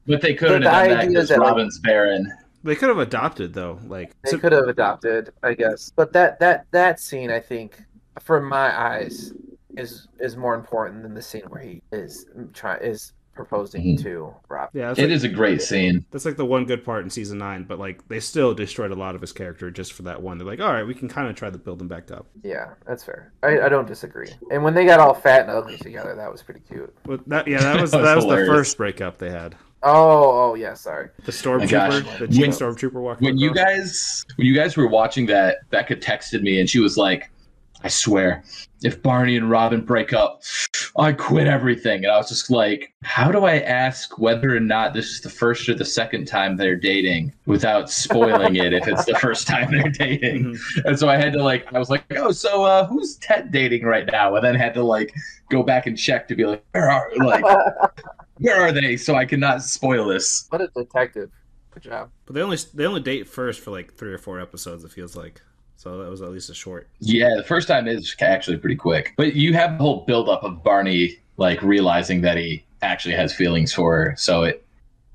[SPEAKER 1] But they couldn't
[SPEAKER 3] But
[SPEAKER 1] have done that
[SPEAKER 3] idea
[SPEAKER 1] because
[SPEAKER 3] that, like-
[SPEAKER 1] Robin's barren.
[SPEAKER 2] They could have adopted though, like
[SPEAKER 3] They could have adopted, I guess. But that that that scene, I think, from my eyes, is is more important than the scene where he is try is proposing mm-hmm. to Robin.
[SPEAKER 2] Yeah, that's
[SPEAKER 1] It
[SPEAKER 2] like-
[SPEAKER 1] is a great scene.
[SPEAKER 2] That's like the one good part in season nine, but like they still destroyed a lot of his character just for that one. They're like, all right, we can kind of try to build him back up.
[SPEAKER 3] Yeah, that's fair. I, I don't disagree. And when they got all fat and ugly together, that was pretty cute.
[SPEAKER 2] But that yeah, that was
[SPEAKER 1] That [laughs]
[SPEAKER 2] that
[SPEAKER 1] was
[SPEAKER 2] was, the first breakup they had.
[SPEAKER 3] Oh, oh yeah, sorry.
[SPEAKER 2] The oh
[SPEAKER 1] My gosh.
[SPEAKER 2] stormtrooper, the cheap
[SPEAKER 1] When-
[SPEAKER 2] stormtrooper walking.
[SPEAKER 1] When you guys when you guys were watching that, Becca texted me and she was like, I swear, if Barney and Robin break up, I quit everything. And I was just like, how do I ask whether or not this is the first or the second time they're dating without spoiling it if it's the [laughs] first time they're dating? And so I had to like I was like, oh, so uh who's Ted dating right now? And then had to like go back and check to be like, where are like [laughs] where are they so I cannot spoil this.
[SPEAKER 3] What a detective. Good job.
[SPEAKER 2] But they only they only date first for like three or four episodes. It feels like so that was at least a short.
[SPEAKER 1] Yeah, the first time is actually pretty quick. But you have the whole buildup of Barney like realizing that he actually has feelings for her. So it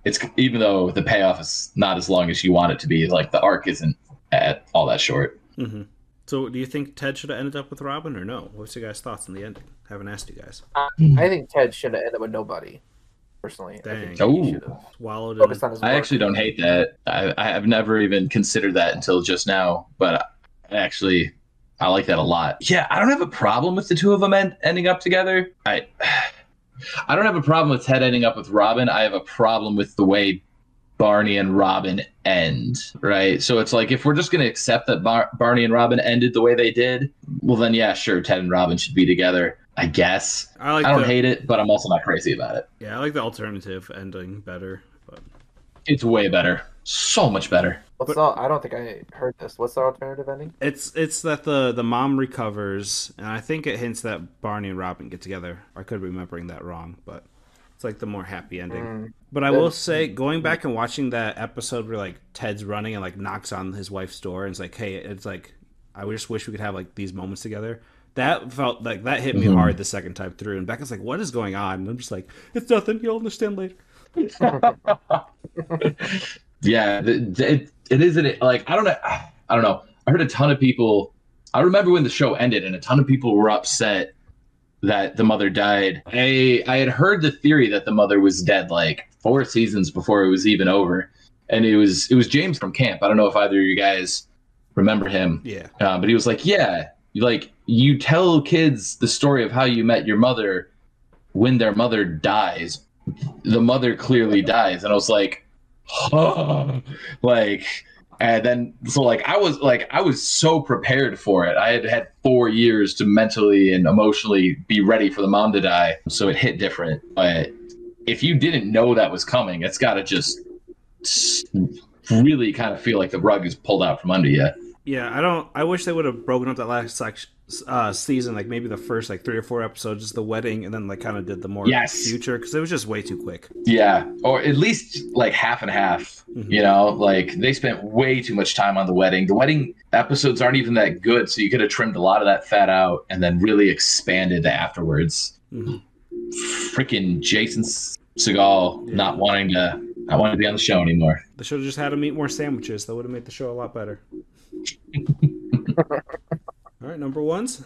[SPEAKER 1] it's even though the payoff is not as long as you want it to be, like the arc isn't at all that short.
[SPEAKER 2] hmm So do you think Ted should have ended up with Robin or no? What's your guys' thoughts on the ending? haven't asked you guys.
[SPEAKER 3] I think Ted should have ended up with nobody. Personally, I think
[SPEAKER 2] Dang.
[SPEAKER 3] he should
[SPEAKER 2] Swallowed
[SPEAKER 3] on his
[SPEAKER 1] I actually don't hate that. I, I have never even considered that until just now, but I actually I like that a lot. Yeah, I don't have a problem with the two of them en- ending up together. I [sighs] I don't have a problem with Ted ending up with Robin. I have a problem with the way Barney and Robin end, right? So it's like if we're just going to accept that Bar- Barney and Robin ended the way they did, well then yeah, sure, Ted and Robin should be together. I guess.
[SPEAKER 2] I like
[SPEAKER 1] I don't
[SPEAKER 2] the-
[SPEAKER 1] hate it, but I'm also not crazy about it.
[SPEAKER 2] Yeah, I like the alternative ending better. But
[SPEAKER 1] It's way better. So much better.
[SPEAKER 3] What's the, I don't think I heard this. What's the alternative ending?
[SPEAKER 2] It's it's that the the mom recovers, and I think it hints that Barney and Robin get together. I could be remembering that wrong, but it's like the more happy ending.
[SPEAKER 3] Mm.
[SPEAKER 2] But I will say, going back and watching that episode where like Ted's running and like knocks on his wife's door and it's like, hey, it's like, I just wish we could have like these moments together. That felt like that hit me
[SPEAKER 1] Mhm.
[SPEAKER 2] hard the second time through. And Becca's like, what is going on? And I'm just like, it's nothing. You'll understand later. [laughs] [laughs]
[SPEAKER 1] Yeah, th- th- it, it isn't like I don't know. [sighs] I don't know. I heard a ton of people. I remember when the show ended, and a ton of people were upset that the mother died. I I had heard the theory that the mother was dead like four seasons before it was even over, and it was it was James from camp. I don't know if either of you guys remember him.
[SPEAKER 2] Yeah.
[SPEAKER 1] Uh, but he was like, yeah, like you tell kids the story of how you met your mother when their mother dies. The mother clearly dies, and I was like, [laughs] like, and then so like I was like I was so prepared for it. I had had four years to mentally and emotionally be ready for the mom to die, so it hit different. But if you didn't know that was coming, it's got to just really kind of feel like the rug is pulled out from under you.
[SPEAKER 2] Yeah, I don't. I wish they would have broken up that last like uh, season, like maybe the first like three or four episodes, just the wedding, and then like kind of did the more
[SPEAKER 1] Yes.
[SPEAKER 2] future because it was just way too quick.
[SPEAKER 1] Yeah, or at least like half and half. You know, like they spent way too much time on the wedding. The wedding episodes aren't even that good, so you could have trimmed a lot of that fat out and then really expanded afterwards. freaking Jason Segel not wanting to not wanting to be on the show anymore.
[SPEAKER 2] They should have just had him eat more sandwiches. That would have made the show a lot better. [laughs] Right, number ones.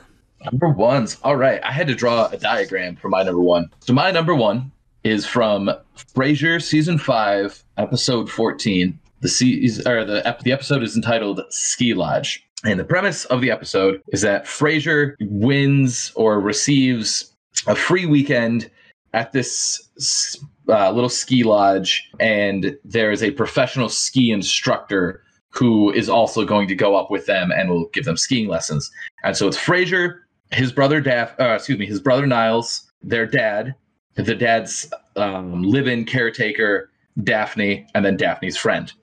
[SPEAKER 1] Number ones. All right. I had to draw a diagram for my number one. So my number one is from Frasier season five, episode fourteen. The season or the the episode is entitled Ski Lodge. And the premise of the episode is that Frasier wins or receives a free weekend at this uh, little ski lodge, and there is a professional ski instructor who is also going to go up with them and will give them skiing lessons. And so it's Frasier, his brother Daff, uh, excuse me, his brother Niles, their dad, the dad's um, live-in caretaker Daphne, and then Daphne's friend.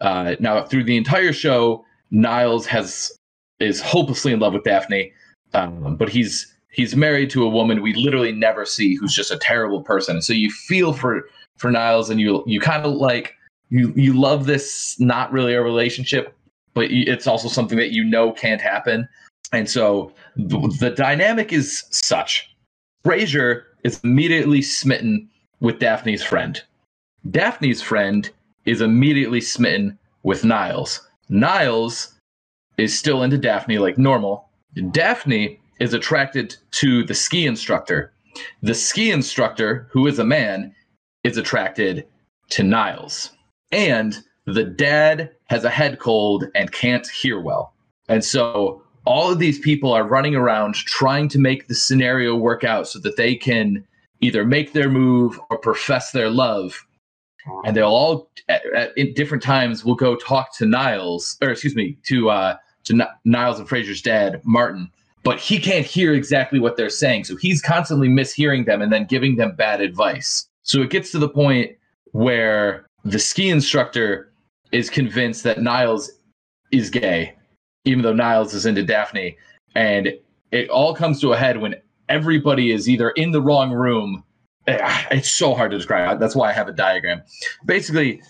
[SPEAKER 1] Uh, now, through the entire show, Niles has is hopelessly in love with Daphne, um, but he's he's married to a woman we literally never see, who's just a terrible person. So you feel for for Niles, and you you kind of like you you love this not really a relationship, but it's also something that you know can't happen. And so the, the dynamic is such: Frasier is immediately smitten with Daphne's friend. Daphne's friend is immediately smitten with Niles. Niles is still into Daphne like normal. Daphne is attracted to the ski instructor. The ski instructor, who is a man, is attracted to Niles. And the dad has a head cold and can't hear well. And so all of these people are running around trying to make the scenario work out so that they can either make their move or profess their love. And they'll all at, at different times will go talk to Niles or excuse me to uh to N- Niles and Frasier's dad Martin. But he can't hear exactly what they're saying. So he's constantly mishearing them and then giving them bad advice. So it gets to the point where the ski instructor is convinced that Niles is gay even though Niles is into Daphne and it all comes to a head when everybody is either in the wrong room [sighs] it's so hard to describe. That's why I have a diagram. Basically,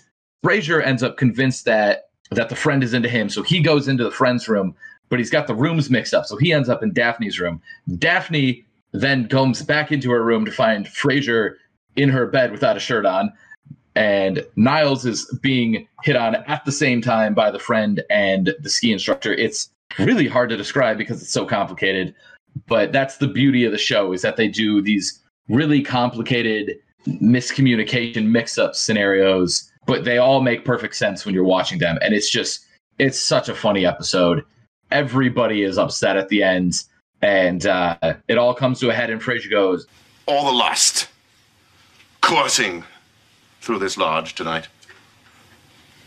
[SPEAKER 1] Frasier ends up convinced that that the friend is into him, so he goes into the friend's room, but he's got the rooms mixed up, so he ends up in Daphne's room. Daphne then comes back into her room to find Frasier in her bed without a shirt on, and Niles is being hit on at the same time by the friend and the ski instructor. It's really hard to describe because it's so complicated, but that's the beauty of the show is that they do these really complicated miscommunication mix-up scenarios but they all make perfect sense when you're watching them and it's just it's such a funny episode everybody is upset at the end and uh, it all comes to a head and Frasier goes
[SPEAKER 21] All the lust coursing through this lodge tonight.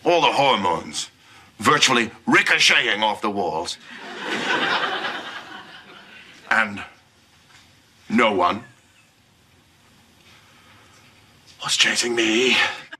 [SPEAKER 21] All the hormones virtually ricocheting off the walls. [laughs] and no one was chasing me.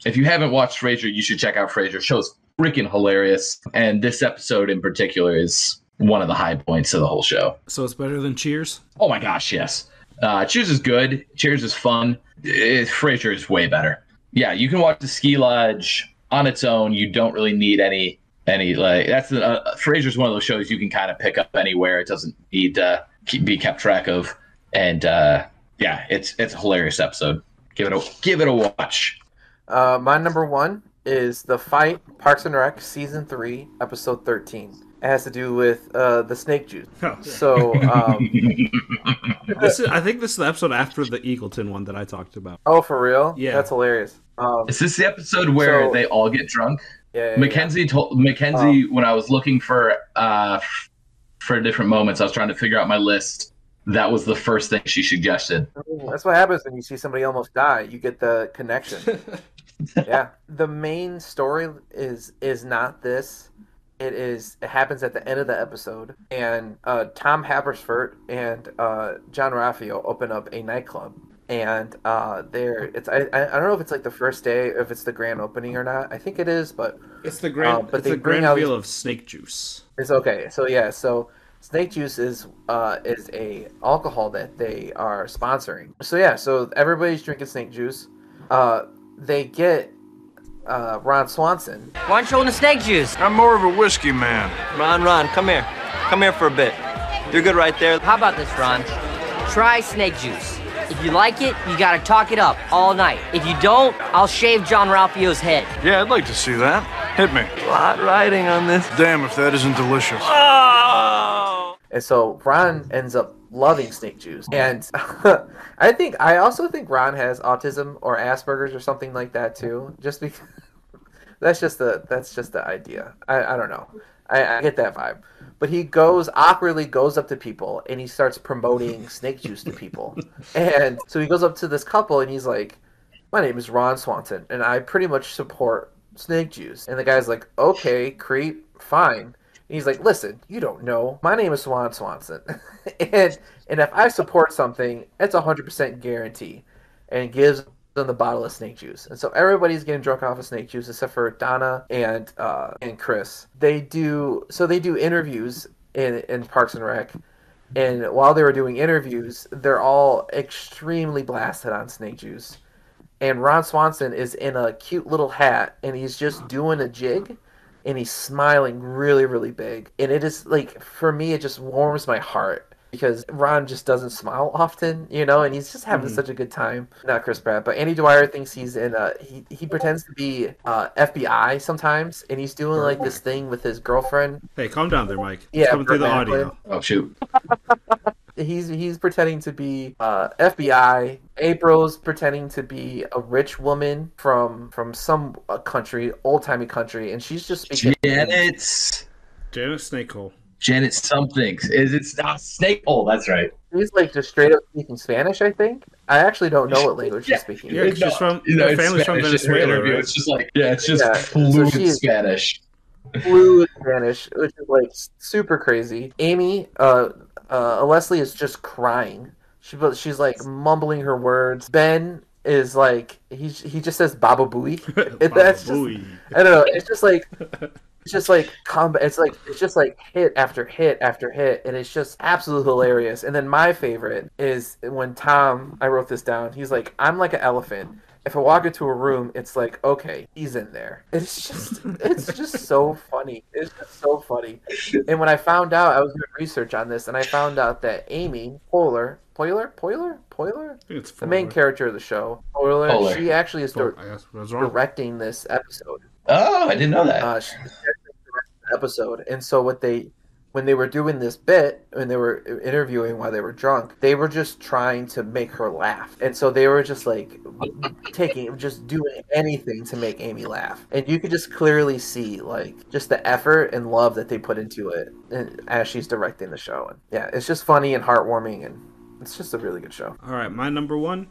[SPEAKER 1] if you haven't watched Frasier you should check out Frasier show's freaking hilarious and this episode in particular is one of the high points of the whole show
[SPEAKER 2] So it's better than Cheers.
[SPEAKER 1] Oh my gosh, yes. Uh, Cheers is good. Cheers is fun. Eh, Frasier is way better. Yeah, you can watch the Ski Lodge on its own. You don't really need any any like that's the, uh, one of those shows you can kind of pick up anywhere. It doesn't need to keep, be kept track of. And uh, yeah, it's it's a hilarious episode. Give it a give it a watch.
[SPEAKER 3] Uh, my number one is the fight Parks and Rec season three episode thirteen. It has to do with uh, the snake juice. So um, [laughs]
[SPEAKER 2] This is, I think this is the episode after the Eagleton one that I talked about.
[SPEAKER 3] oh, for real?
[SPEAKER 2] Yeah.
[SPEAKER 3] that's hilarious. Um,
[SPEAKER 1] Is this the episode where
[SPEAKER 3] So-
[SPEAKER 1] they all get drunk?
[SPEAKER 3] yeah, yeah,
[SPEAKER 1] Mackenzie told Mackenzie when I was looking for uh for different moments, I was trying to figure out my list. That was the first thing she suggested.
[SPEAKER 3] That's what happens when you see somebody almost die. You get the connection. [laughs] yeah, the main story is is not this. It is. It happens at the end of the episode, and uh, Tom Haverford and uh, Jean-Ralphio open up a nightclub, and uh, there it's. I, I don't know if it's like the first day, if it's the grand opening or not. I think it is, but
[SPEAKER 2] It's the grand.
[SPEAKER 3] uh, but
[SPEAKER 2] it's
[SPEAKER 3] they
[SPEAKER 2] the
[SPEAKER 3] bring
[SPEAKER 2] grand
[SPEAKER 3] out these-
[SPEAKER 2] of snake juice.
[SPEAKER 3] It's okay. So yeah, so snake juice is uh is a alcohol that they are sponsoring. So yeah, so everybody's drinking snake juice. Uh they get uh Ron Swanson.
[SPEAKER 17] Why aren't you holding the snake juice? I'm more of a whiskey man. Ron, Ron, come here. Come here for a bit. You're good right there. How about this, Ron? Try snake juice.
[SPEAKER 22] If you like it, you gotta talk it up all night. If you don't, I'll shave Jean-Ralphio's head.
[SPEAKER 23] Yeah, I'd like to see that. Hit me.
[SPEAKER 22] A lot riding on this.
[SPEAKER 23] Damn if that isn't delicious. Oh!
[SPEAKER 3] And so Ron ends up loving snake juice. And [laughs] I think I also think Ron has autism or Asperger's or something like that too. Just because [laughs] that's just the that's just the idea. I, I don't know. I, I get that vibe. But he goes awkwardly goes up to people and he starts promoting [laughs] snake juice to people. And so he goes up to this couple and he's like, My name is Ron Swanson and I pretty much support snake juice. And the guy's like, Okay, creep, fine. And he's like, listen, you don't know. My name is Swan Swanson. [laughs] and and if I support something, it's a hundred percent guarantee. And gives them the bottle of snake juice. And so everybody's getting drunk off of snake juice except for Donna and uh, and Chris. They do so they do interviews in, in Parks and Rec. And while they were doing interviews, they're all extremely blasted on snake juice. And Ron Swanson is in a cute little hat and he's just doing a jig and he's smiling really, really big. And it is like for me, it just warms my heart because Ron just doesn't smile often, you know, and he's just having
[SPEAKER 2] Mhm.
[SPEAKER 3] such a good time. Not Chris Pratt, but Andy Dwyer thinks he's in. Uh, he he pretends to be uh, FBI sometimes, and he's doing like this thing with his girlfriend.
[SPEAKER 2] Hey, calm down there, Mike. It's
[SPEAKER 3] Yeah,
[SPEAKER 2] coming through the
[SPEAKER 3] Burt
[SPEAKER 2] audio.
[SPEAKER 1] Oh shoot. [laughs]
[SPEAKER 3] He's he's pretending to be uh, FBI. April's pretending to be a rich woman from from some uh, country, old timey country, and she's just speaking.
[SPEAKER 1] Janet's
[SPEAKER 2] Janet Snakehole.
[SPEAKER 1] Janet something. Is it not Snake Hole? That's right.
[SPEAKER 3] He's like just straight up speaking Spanish. I think. I actually don't know what [laughs] language she's speaking.
[SPEAKER 2] Yeah, 'cause she's from-
[SPEAKER 1] You know,
[SPEAKER 2] her
[SPEAKER 1] it's
[SPEAKER 2] family's from
[SPEAKER 1] Spanish in her
[SPEAKER 2] Venezuela,
[SPEAKER 1] interview.
[SPEAKER 2] right?
[SPEAKER 1] It's just like yeah, it's just
[SPEAKER 3] Yeah,
[SPEAKER 1] fluent
[SPEAKER 3] she's-
[SPEAKER 1] Spanish.
[SPEAKER 3] Fluent Spanish, which is like super crazy. Amy, uh, uh, Leslie is just crying. She, she's like mumbling her words. Ben is like he he just says Baba Booey. [laughs] And that's just
[SPEAKER 2] Booey.
[SPEAKER 3] I don't know. It's just like it's just like combat. It's like it's just like hit after hit after hit, and it's just absolutely hilarious. And then my favorite is when Tom. I wrote this down. He's like, I'm like an elephant. If I walk into a room, it's like, okay, he's in there. It's just, it's just so funny. It's just so funny. And when I found out, I was doing research on this, and I found out that Amy Poehler, Poehler, Poehler, Poehler,
[SPEAKER 2] it's
[SPEAKER 3] the main character of the show, Poehler,
[SPEAKER 1] Poehler.
[SPEAKER 3] she actually is dir-
[SPEAKER 2] I guess I was wrong.
[SPEAKER 3] directing this episode.
[SPEAKER 1] Oh, I didn't know that.
[SPEAKER 3] Uh, she directed the episode, and so what they, when they were doing this bit, when they were interviewing while they were drunk, they were just trying to make her laugh, and so they were just like taking, just doing anything to make Amy laugh, and you could just clearly see like just the effort and love that they put into it, and, as she's directing the show, and yeah, it's just funny and heartwarming, and it's just a really good show.
[SPEAKER 2] All right, my number one.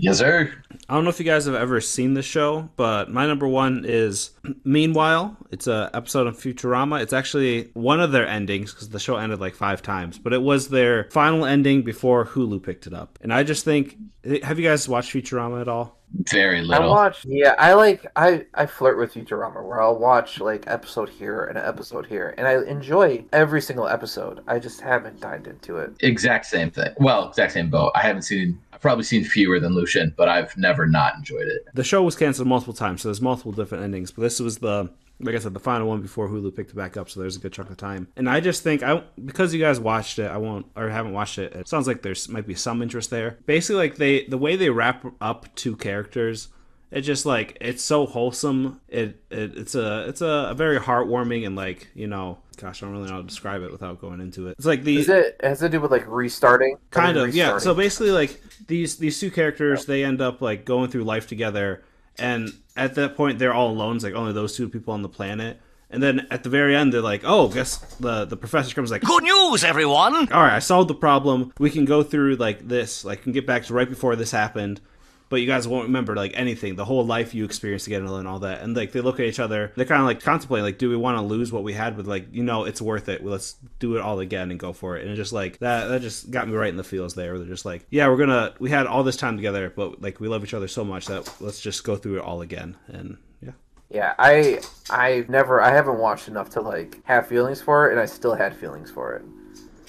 [SPEAKER 1] Yes, sir.
[SPEAKER 2] I don't know if you guys have ever seen the show, but my number one is [clears throat] Meanwhile. It's a episode of Futurama. It's actually one of their endings because the show ended like five times, but it was their final ending before Hulu picked it up. And I just think, eh, have you guys watched Futurama at all?
[SPEAKER 1] Very little.
[SPEAKER 3] I watch. Yeah, I like. I I flirt with Futurama, where I'll watch like episode here and an episode here, and I enjoy every single episode. I just haven't dived into it.
[SPEAKER 1] Exact same thing. Well, exact same boat. I haven't seen. I've probably seen fewer than Lucian, but I've never not enjoyed it.
[SPEAKER 2] The show was canceled multiple times, so there's multiple different endings. But this was the, like I said, the final one before Hulu picked it back up. So there's a good chunk of time. And I just think I because you guys watched it, I won't or haven't watched it. It sounds like there's might be some interest there. Basically, like they the way they wrap up two characters. It just like it's so wholesome. It, it it's a it's a, a very heartwarming and like you know, gosh, I don't really know how to describe it without going into it. It's like the
[SPEAKER 3] Is it has to do with like restarting?
[SPEAKER 2] kind
[SPEAKER 3] I
[SPEAKER 2] of
[SPEAKER 3] mean,
[SPEAKER 2] yeah so basically like these these two characters they end up like going through life together and at that point they're all alone it's like only those two people on the planet and then at the very end they're like oh guess the the professor comes like
[SPEAKER 24] Good news, everyone!
[SPEAKER 2] all right i solved the problem we can go through like this like can get back to right before this happened but you guys won't remember like anything. The whole life you experienced together and all that. And like they look at each other. They're kind of like contemplating like do we want to lose what we had but like you know it's worth it. Let's do it all again and go for it. And it just like that that just got me right in the feels there they're just like yeah we're gonna we had all this time together but like we love each other so much that let's just go through it all again. And yeah.
[SPEAKER 3] Yeah, I I never I haven't watched enough to like have feelings for it, and I still had feelings for it,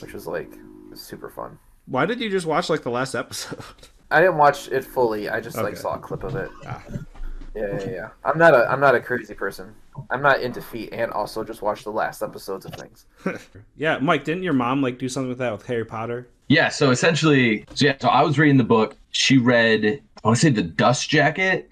[SPEAKER 3] which was like super fun.
[SPEAKER 2] why did you just watch like the last episode [laughs]
[SPEAKER 3] I didn't watch it fully. I just like saw a clip of it.
[SPEAKER 2] Ah.
[SPEAKER 3] Yeah, yeah, yeah. I'm not a I'm not a crazy person. I'm not into feet, and also just watch the last episodes of things. [laughs]
[SPEAKER 2] yeah mike didn't your mom like do something with that with harry potter
[SPEAKER 1] Yeah, so essentially, so yeah, so I was reading the book. She read, I want to say, the Dust Jacket,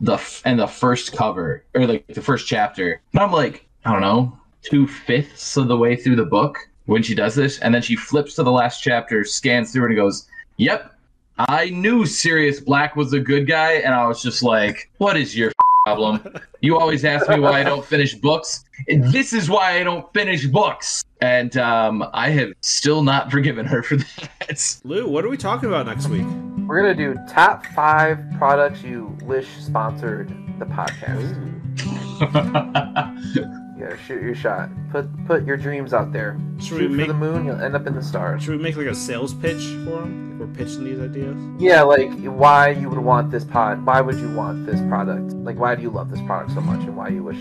[SPEAKER 1] the f- and the first cover or like the first chapter. And I'm like, I don't know, two fifths of the way through the book when she does this, and then she flips to the last chapter, scans through, it, and goes, "Yep, I knew Sirius Black was a good guy," and I was just like, "What is your [laughs] problem? You always ask me why I don't finish books. And this is why I don't finish books." And um, I have still not forgiven her for [laughs] that.
[SPEAKER 2] Lou, what are we talking about next week?
[SPEAKER 3] We're gonna do top five products you wish sponsored the podcast. Yeah, shoot your shot. Put put your dreams out there.
[SPEAKER 2] Should we
[SPEAKER 3] Shoot
[SPEAKER 2] make-
[SPEAKER 3] for the moon, you'll end up in the stars.
[SPEAKER 2] Should we make like a sales pitch for them? Like we're pitching these ideas.
[SPEAKER 3] Yeah, like why you would want this pod? Why would you want this product? Like why do you love this product so much, and why you wish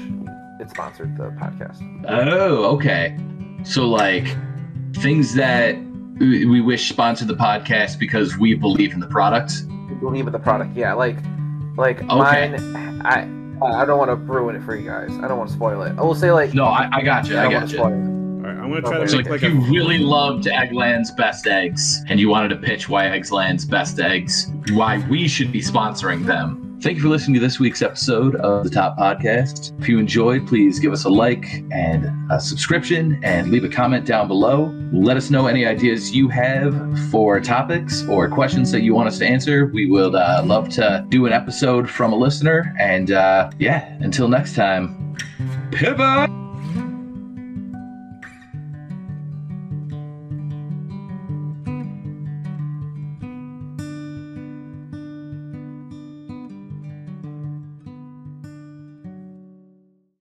[SPEAKER 3] it sponsored the podcast?
[SPEAKER 1] Oh, okay. So like things that we we wish sponsored the podcast because we believe in the product.
[SPEAKER 3] You believe in the product, yeah. Like like
[SPEAKER 1] Okay.
[SPEAKER 3] mine. I I don't want to ruin it for you guys. I don't want to spoil it. I will say like
[SPEAKER 1] No, I, I got you.
[SPEAKER 3] I
[SPEAKER 1] I got you.
[SPEAKER 3] spoil it.
[SPEAKER 2] All right, I'm gonna try
[SPEAKER 3] Okay.
[SPEAKER 2] to
[SPEAKER 1] So
[SPEAKER 2] make
[SPEAKER 1] like,
[SPEAKER 2] like
[SPEAKER 1] if
[SPEAKER 2] a
[SPEAKER 1] you really loved Eggland's best eggs and you wanted to pitch why Eggland's best eggs, why we should be sponsoring them. Thank you for listening to this week's episode of the Top Podcast. If you enjoyed, please give us a like and a subscription and leave a comment down below. Let us know any ideas you have for topics or questions that you want us to answer. We would uh, love to do an episode from a listener. And uh, yeah, until next time, pivot!